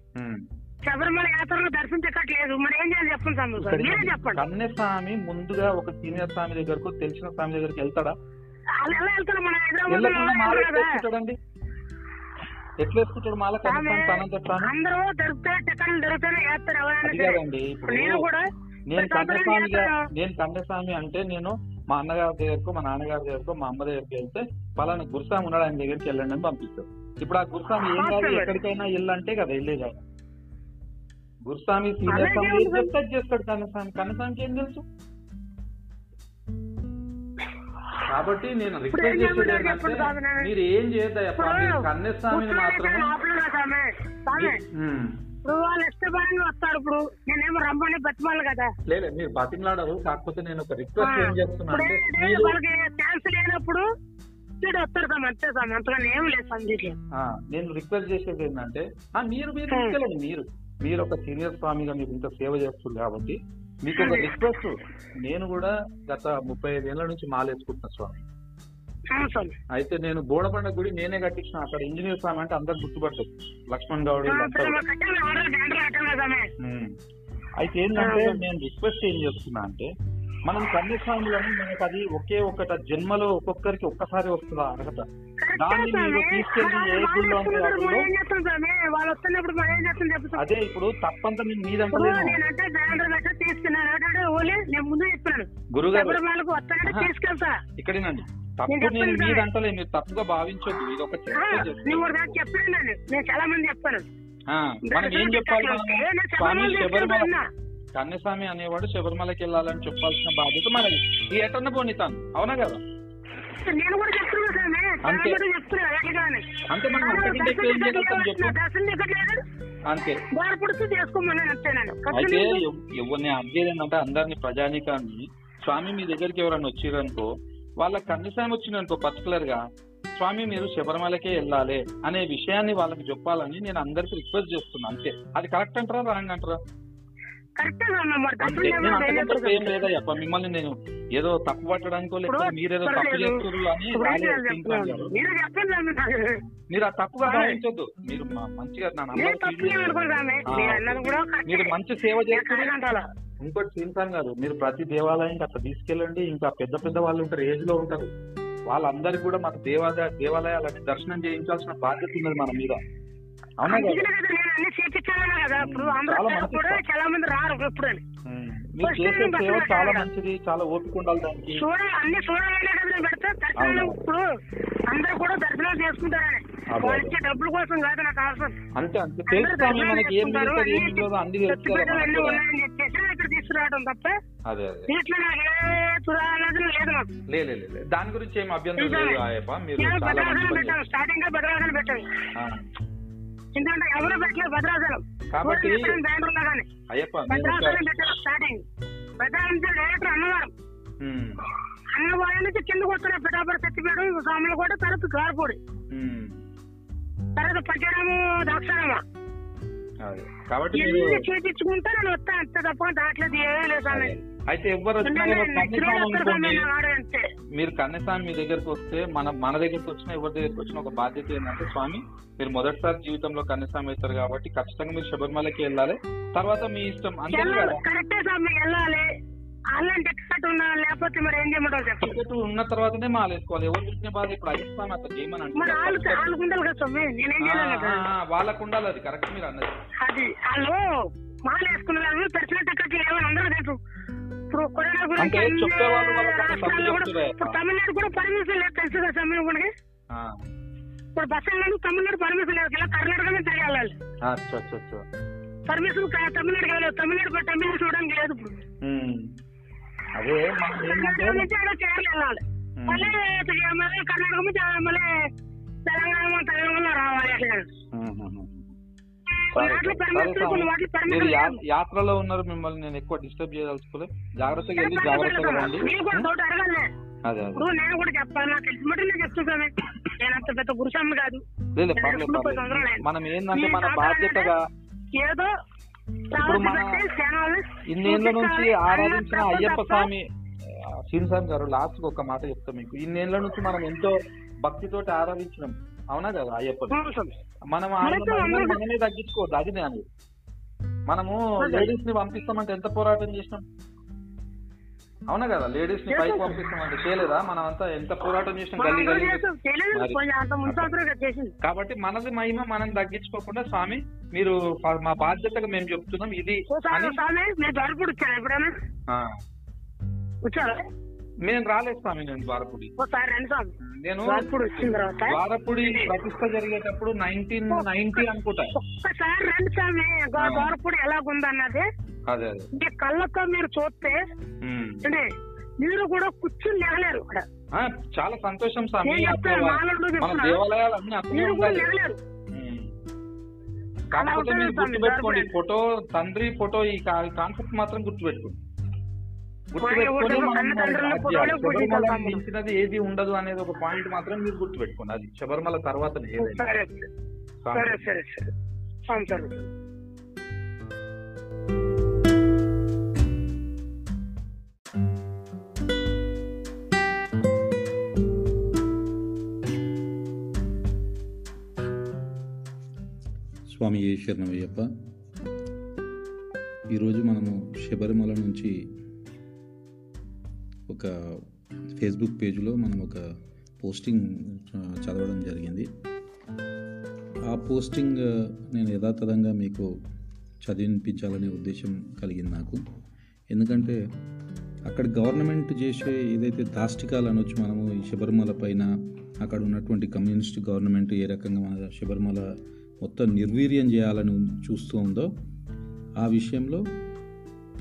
శబరిమల యాత్రలో దర్శించట్లేదు మరి ఏం చేయాలి చెప్పండి స్వామి మీరే చెప్పండి. కన్యస్వామి ముందుగా ఒక సీనియర్ స్వామి దగ్గరకు తెలిసిన స్వామి దగ్గరికి వెళ్తాడా? వెళ్తారు మన హైదరాబాద్ ఎట్లా వేసుకుంటాడు మాల? కన్యస్వామి తనంత తాను అందరూ దొరికితే టికెట్లు. కాదండి ఇప్పుడు నేను కూడా నేను కన్యస్వామిగా. నేను కన్యస్వామి అంటే నేను మా అన్నగారి దగ్గరకు మా నాన్నగారి దగ్గరకు మా అమ్మ దగ్గరికి వెళ్తే పలానా గురుస్వామి ఉన్నాడు ఆయన దగ్గరికి వెళ్ళండి అని పంపిస్తారు ఇప్పుడు ఆ గురుస్వామి ఏం కాదు. ఎక్కడికైనా వెళ్ళంటే కదా వెళ్ళేది ఆయన గురుస్వామి సీనియర్ స్వామి. చెప్తే చేస్తాడు కన్యస్వామి కన్యస్వామికి ఏం తెలుసు కాబట్టి నేను రిక్వెస్ట్ చేసేది ఏంటంటే. మీరు ఏం మీరు కన్యస్వామిని ముసలి ఇప్పుడు వాళ్ళు ఇష్టపరంగా వస్తారు ఇప్పుడు. నేనేమో రమ్మని బతిమాలి కదా. లేదు మీరు బతిమలాడరు. కాకపోతే నేను ఒక రిక్వెస్ట్ ఏం చేస్తున్నా ఇప్పుడు అంటే ఏంటంటే మీరు వాళ్ళకి ఛాన్స్ లేనప్పుడు వీడు వస్తారు స్వామి అంతే స్వామి అంతగా ఏం లేదు ఆ, నేను రిక్వెస్ట్ చేసేది ఏంటంటే ఆ, మీరు మీరు. తీసుకెళ్ళండి మీరు. మీరు ఒక సీనియర్ స్వామిగా మీరు ఇంత సేవ చేస్తుంది కాబట్టి మీకు ఒక రిక్వెస్ట్ నేను కూడా గత ముప్పై ఐదు ఏళ్ళ నుంచి మాలేసుకుంటున్నా స్వామి. అయితే నేను బోడబండ గుడి నేనే కట్టించిన. అక్కడ ఇంజనీర్ స్వామి అంటే అందరు గుర్తుపడతారు. లక్ష్మణ్ గౌడ్. అయితే ఏంటంటే నేను రిక్వెస్ట్ ఏం చేస్తున్నా అంటే మనం కన్యస్వాములని మనకు అది ఒకే ఒక్కట జన్మలో ఒక్కొక్కరికి ఒక్కసారి వస్తుందా అర్హత? దాన్ని మీరు మరి ఏ గుళ్ళో. అదే ఇప్పుడు తప్పంతా నేను ఇప్పుడు మీదంటలేను నేనంటే బ్యానర్ కట్ట తీసుకున్నాను ఏంటంటే ఓలే నేను ముందు చెప్పాను. గురుగారు. ఇక్కడేనండి. తప్పు నేను మీరు తప్పుగా భావించొద్దు. ఇది ఒక చెప్పాను నేను చాలా మంది మనం ఏం చెప్పాలి? స్వామి శబరిమల. కన్యస్వామి అనేవాడు శబరిమలకి వెళ్ళాలని చెప్పాల్సిన బాధ్యత మనది. ఈ ఎటన్న పోనితాను. అవునా కదా? నేను కూడా అంతే. అంతే మనం అంతకంటే ఎక్కువ ఏం చేయగలుగుతాం చెప్పు. అంతే. అయితే ఎవ్- ఎవరిని అడిగేది ఏంటంటే అందరిని ప్రజానికాన్ని స్వామి మీ దగ్గరికి ఎవరైనా వచ్చిరనుకో వాళ్ళ కన్యస్వామి వచ్చిందనుకో పర్టికులర్గా స్వామి మీరు శబరిమలకే వెళ్ళాలి అనే విషయాన్ని వాళ్ళకి చెప్పాలని నేను అందరికి రిక్వెస్ట్ చేస్తున్నా అంతే. అది కరెక్ట్ అంటారా రాంగ్ అంటారా? కరెక్టే ఏం లేదయ్యప్ప మిమ్మల్ని నేను ఏదో తప్పు పట్టడానికో లేకపోతే మీరేదో తప్పు. చేస్తున్నారు అని. మీరు చెప్పండి. మీరు ఆ తప్పుగా. భావించొద్దు మీరు మంచిగా నా మీరు మంచి సేవ నేను చేస్తున్నారు. ఇంకోటి శ్రీనివాస్ గారు మీరు ప్రతి దేవాలయానికి అట్లా తీసుకెళ్ళండి ఇంకా పెద్ద పెద్ద వాళ్ళు ఉంటారు ఏజ్లో ఉంటారు వాళ్ళందరికీ కూడా మాకు దేవాలయ దేవాలయాలని దర్శనం చేయించాల్సిన బాధ్యత ఉన్నది మన మీద చాలా మంది రారు ఎప్పుడు చాలా మంచిది చాలా ఓపిక ఉండాలి దానికి చూడ అన్ని చూడాలనే కదా పెడతా. దర్శనం. ఇప్పుడు అందరూ కూడా దర్శనం చేసుకుంటారని. అదే. వాళ్ళు ఇచ్చే డబ్బుల కోసం కాదు నాకు అవసరం. అంతే మనకి ఏం ఏం అన్ని. ఉన్నాయని చెప్పేసి ఇక్కడ తీసుకురావడం తప్ప అదే అదే. దీంట్లో నాకు ఏ తురాలది లేదు నాకు. దాని గురించి ఏం అభ్యంతరం లేదు ఆయప్ప మీరు. స్టార్టింగ్లో భద్రాసనం పెట్టాను. ఎందుకంటే ఎవరు పెట్టలేదు భద్రాసనం కాబట్టి కానీ. పెట్టాను స్టార్టింగ్ భద్రాసనం డైరెక్టర్ అన్నవరం. అన్నవరం నుంచి కిందకు వస్తున్న పిఠాపురం సత్తిపేట స్వాములు కూడా తర్వాత గార్పూడి. తర్వాత పచ్చడము దాక్షారామ అదే. కాబట్టి చేపించుకుంటే నేను వస్తా అంతే తప్ప దాంట్లో ఏమీ లేదు. అయితే ఎవరు మీరు కన్యస్వామి మీ దగ్గరకు వస్తే మన మన దగ్గరకు వచ్చిన ఎవరి దగ్గరకు వచ్చిన ఒక బాధ్యత ఏంటంటే స్వామి మీరు మొదటిసారి జీవితంలో కన్యస్వామి అవుతారు కాబట్టి ఖచ్చితంగా మీరు శబరిమలకి వెళ్ళాలి. తర్వాత మీ ఇష్టం అంతే లేకపోతే మరి ఏం చేయమంటారు చెప్పండి టికెట్ ఉన్న తర్వాతనే మాలేసుకోవాలి ఎవరు చూసిన బాధ ఇప్పుడు అయ్యిస్తాను అట్లా చేయమని అంటే వాళ్ళకు ఉండాలి అది కరెక్ట్ మీరు అన్నది. అది వాళ్ళు మాల వేసుకున్న వాళ్ళు లేవని అందరూ తెలుసు ఇప్పుడు కొరోనా గురించి కూడా. ఇప్పుడు తమిళనాడు కూడా పర్మిషన్ లేదు. తెలుసు కదా మనకి ఆ, ఇప్పుడు బస్సు తమిళనాడు పర్మిషన్ లేదు. ఇలా కర్ణాటకనే తిరిగి వెళ్ళాలి పర్మిషన్ తమిళనాడు కాలేదు తమిళనాడు తమిళ చూడడానికి లేదు ఇప్పుడు. అదే వెళ్ళాలి. మళ్ళీ మళ్ళీ కర్ణాటక మళ్ళీ తెలంగాణ తెలంగాణ రావాలి అట్లా. మీరు. యాత్రలో ఉన్నారు మిమ్మల్ని నేను ఎక్కువ డిస్టర్బ్ చేయదలుచుకోలేదు జాగ్రత్తగా వెళ్ళి జాగ్రత్తగా రండి. మీరు కూడా తోట అడగాలి. అదే అదే. ఇప్పుడు నేను కూడా చెప్తాను నాకు తెలిసి మటు నేను చెప్తున్నాను నేను అంత పెద్ద గురుస్వామి కాదు. లేదు నేను పర్లేదు ఎప్పుడు పర్లేదు సంవత్సరాలు అయింది. మనం ఏంటంటే మన బాధ్యతగా ఏదో ఇప్పుడు మన నుంచి ఆరాధించిన అయ్యప్ప స్వామి శ్రీనిసామి గారు లాస్ట్ ఒక మాట చెప్తా మీకు. ఇన్నేళ్ళ నుంచి మనం ఎంతో భక్తితోటి ఆరాధించినాం. అవునా కదా అయ్యప్పని. మనం మనమే తగ్గించుకోవద్దు అది నేను మనము. లేడీస్ని పంపిస్తామంటే ఎంత పోరాటం చేసినాం? అవునా కదా లేడీస్ని పైకి. పంపిస్తామంటే చేయలేదా? మనం అంతా ఎంత పోరాటం చేసినాం గల్లీ గల్లీ? కాబట్టి మనది మహిమ మనం తగ్గించుకోకుండా స్వామి మీరు మా బాధ్యతగా మేము చెప్తున్నాం. ఇది. వచ్చారా నేను రాలేదు స్వామి నేను ద్వారపుడి. నేను ద్వారపుడి ప్రతిష్ట జరిగేటప్పుడు నైన్టీన్ నైన్టీ అనుకుంటా. ఒక్కసారి రండి స్వామి. ద్వారపుడి ఎలాగుందన్నది? అదే అదే. కళ్ళతో మీరు చూస్తే మీరు కూడా కూర్చుని ఇక్కడ ఆ, చాలా సంతోషం స్వామి. మన. దేవాలయాలు అన్ని. కాకపోతే మీరు గుర్తుపెట్టుకోండి. ఫోటో తండ్రి ఫోటో ఈ కాన్సెప్ట్ మాత్రం గుర్తుపెట్టుకోండి. మించినది ఏది ఉండదు అనేది ఒక పాయింట్ మాత్రం మీరు గుర్తుపెట్టుకోండి. అది శబరిమల తర్వాత సరే సరే సరే స్వామి ఏ శరణమయ్యప్ప? ఈరోజు మనము శబరిమల నుంచి ఒక ఫేస్బుక్ పేజ్లో మనం ఒక పోస్టింగ్ చదవడం జరిగింది. ఆ పోస్టింగ్ నేను యథాతథంగా మీకు చదివినిపించాలనే ఉద్దేశం కలిగింది నాకు. ఎందుకంటే అక్కడ గవర్నమెంట్ చేసే ఏదైతే దాష్టికాలు అనొచ్చు మనము ఈ శబరిమల పైన అక్కడ ఉన్నటువంటి కమ్యూనిస్ట్ గవర్నమెంట్ ఏ రకంగా మన శబరిమల మొత్తం నిర్వీర్యం చేయాలని చూస్తూ ఉందో ఆ విషయంలో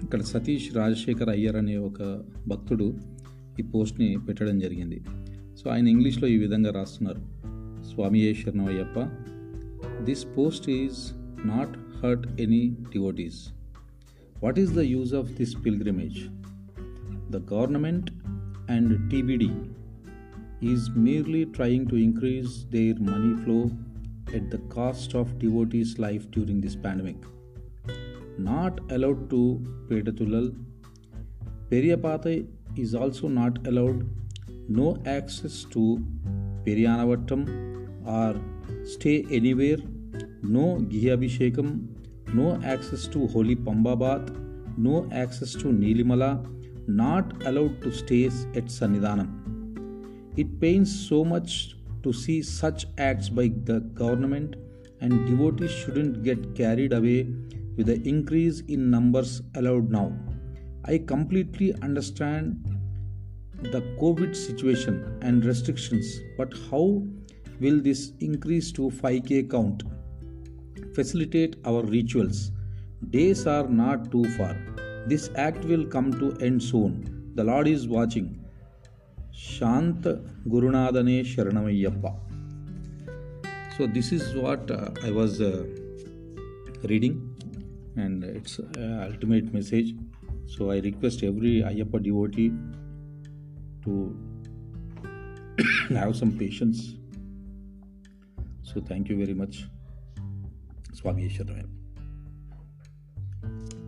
ఇక్కడ సతీష్ రాజశేఖర్ అయ్యర్ అనే ఒక భక్తుడు ఈ పోస్ట్ని పెట్టడం జరిగింది. సో ఆయన ఇంగ్లీష్లో ఈ విధంగా రాస్తున్నారు. స్వామి ఏ శరణమయ్యప్ప this post is not hurt any devotees. What is the use of this pilgrimage? The government and TBD is merely trying to increase their money flow at the cost of devotees life during this pandemic. Not allowed to Pedatulal, Periyapatha is also not allowed. No access to Periyanavatam or stay anywhere. No Ghyabhishekam. No access to Holy Pamba bath. No access to Nilimala. Not allowed to stay at Sannidhanam. It pains so much to see such acts by the government, and devotees shouldn't get carried away with the increase in numbers allowed now. I completely understand the COVID situation and restrictions, but how will this increase to 5k count facilitate our rituals? Days are not too far. This act will come to end soon. The Lord is watching. ಶಾಂತ ಗುರುನಾಥನೇ ಶರಣಮಯ್ಯಪ್ಪ so this is what I was reading and its ultimate message. So I request every Ayappa devotee to have some patience. So thank you very much, Swami Sharanam.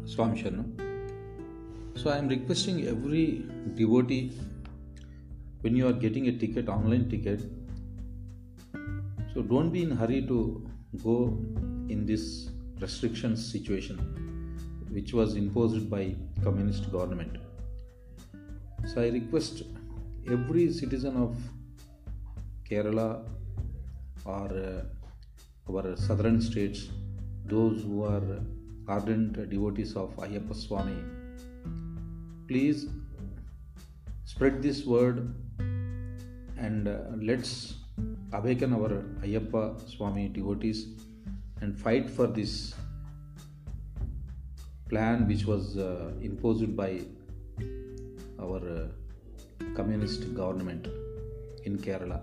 Swami Sharanam. So I am requesting every devotee when you are getting a ticket, online ticket. So don't be in hurry to go in this restrictions situation which was imposed by communist government. So I request every citizen of Kerala or uh, our southern states, those who are ardent devotees of Ayyappa Swami, please spread this word and uh, let's awaken our Ayyappa Swami devotees and fight for this plan which was uh, imposed by our uh, communist government in Kerala.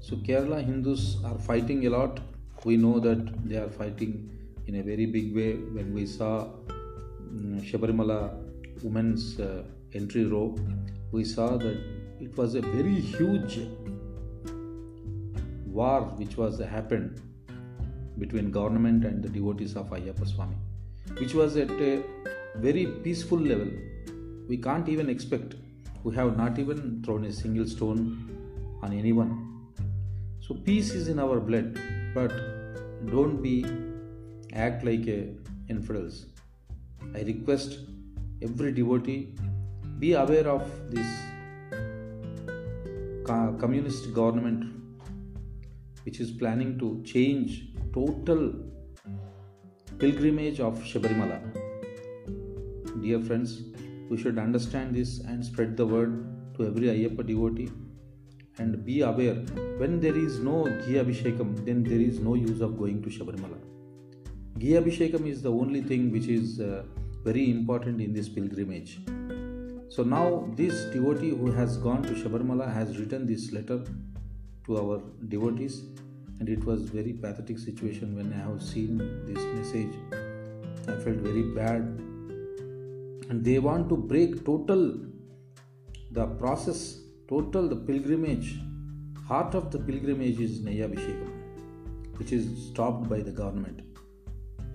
So, Kerala Hindus are fighting a lot. We know that they are fighting in a very big way when we saw mm, Shabarimala women's uh, entry row, we saw that it was a very huge war which was happened between government and the devotees of Ayyappa Swami, which was at a very peaceful level. We can't even expect. We have not even thrown a single stone on anyone. So peace is in our blood, but don't be act like a infidels. I request every devotee be aware of this communist government which is planning to change total pilgrimage of Shabarimala. Dear friends, we should understand this and spread the word to every Ayyappa devotee and be aware when there is no Ghee Abhishekam, then there is no use of going to Shabarimala. Ghee Abhishekam is the only thing which is uh, very important in this pilgrimage. So now this devotee who has gone to Shabarimala has written this letter to our devotees and it was very pathetic situation when I have seen this message. I felt very bad and they want to break total the process, total the pilgrimage. Heart of the pilgrimage is Nayabhishekam, which is stopped by the government.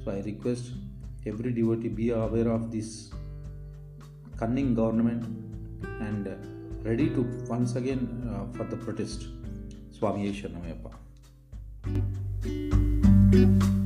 So I request every devotee be aware of this cunning government and ready to once again uh, for the protest. Swami Sharanayappa thank you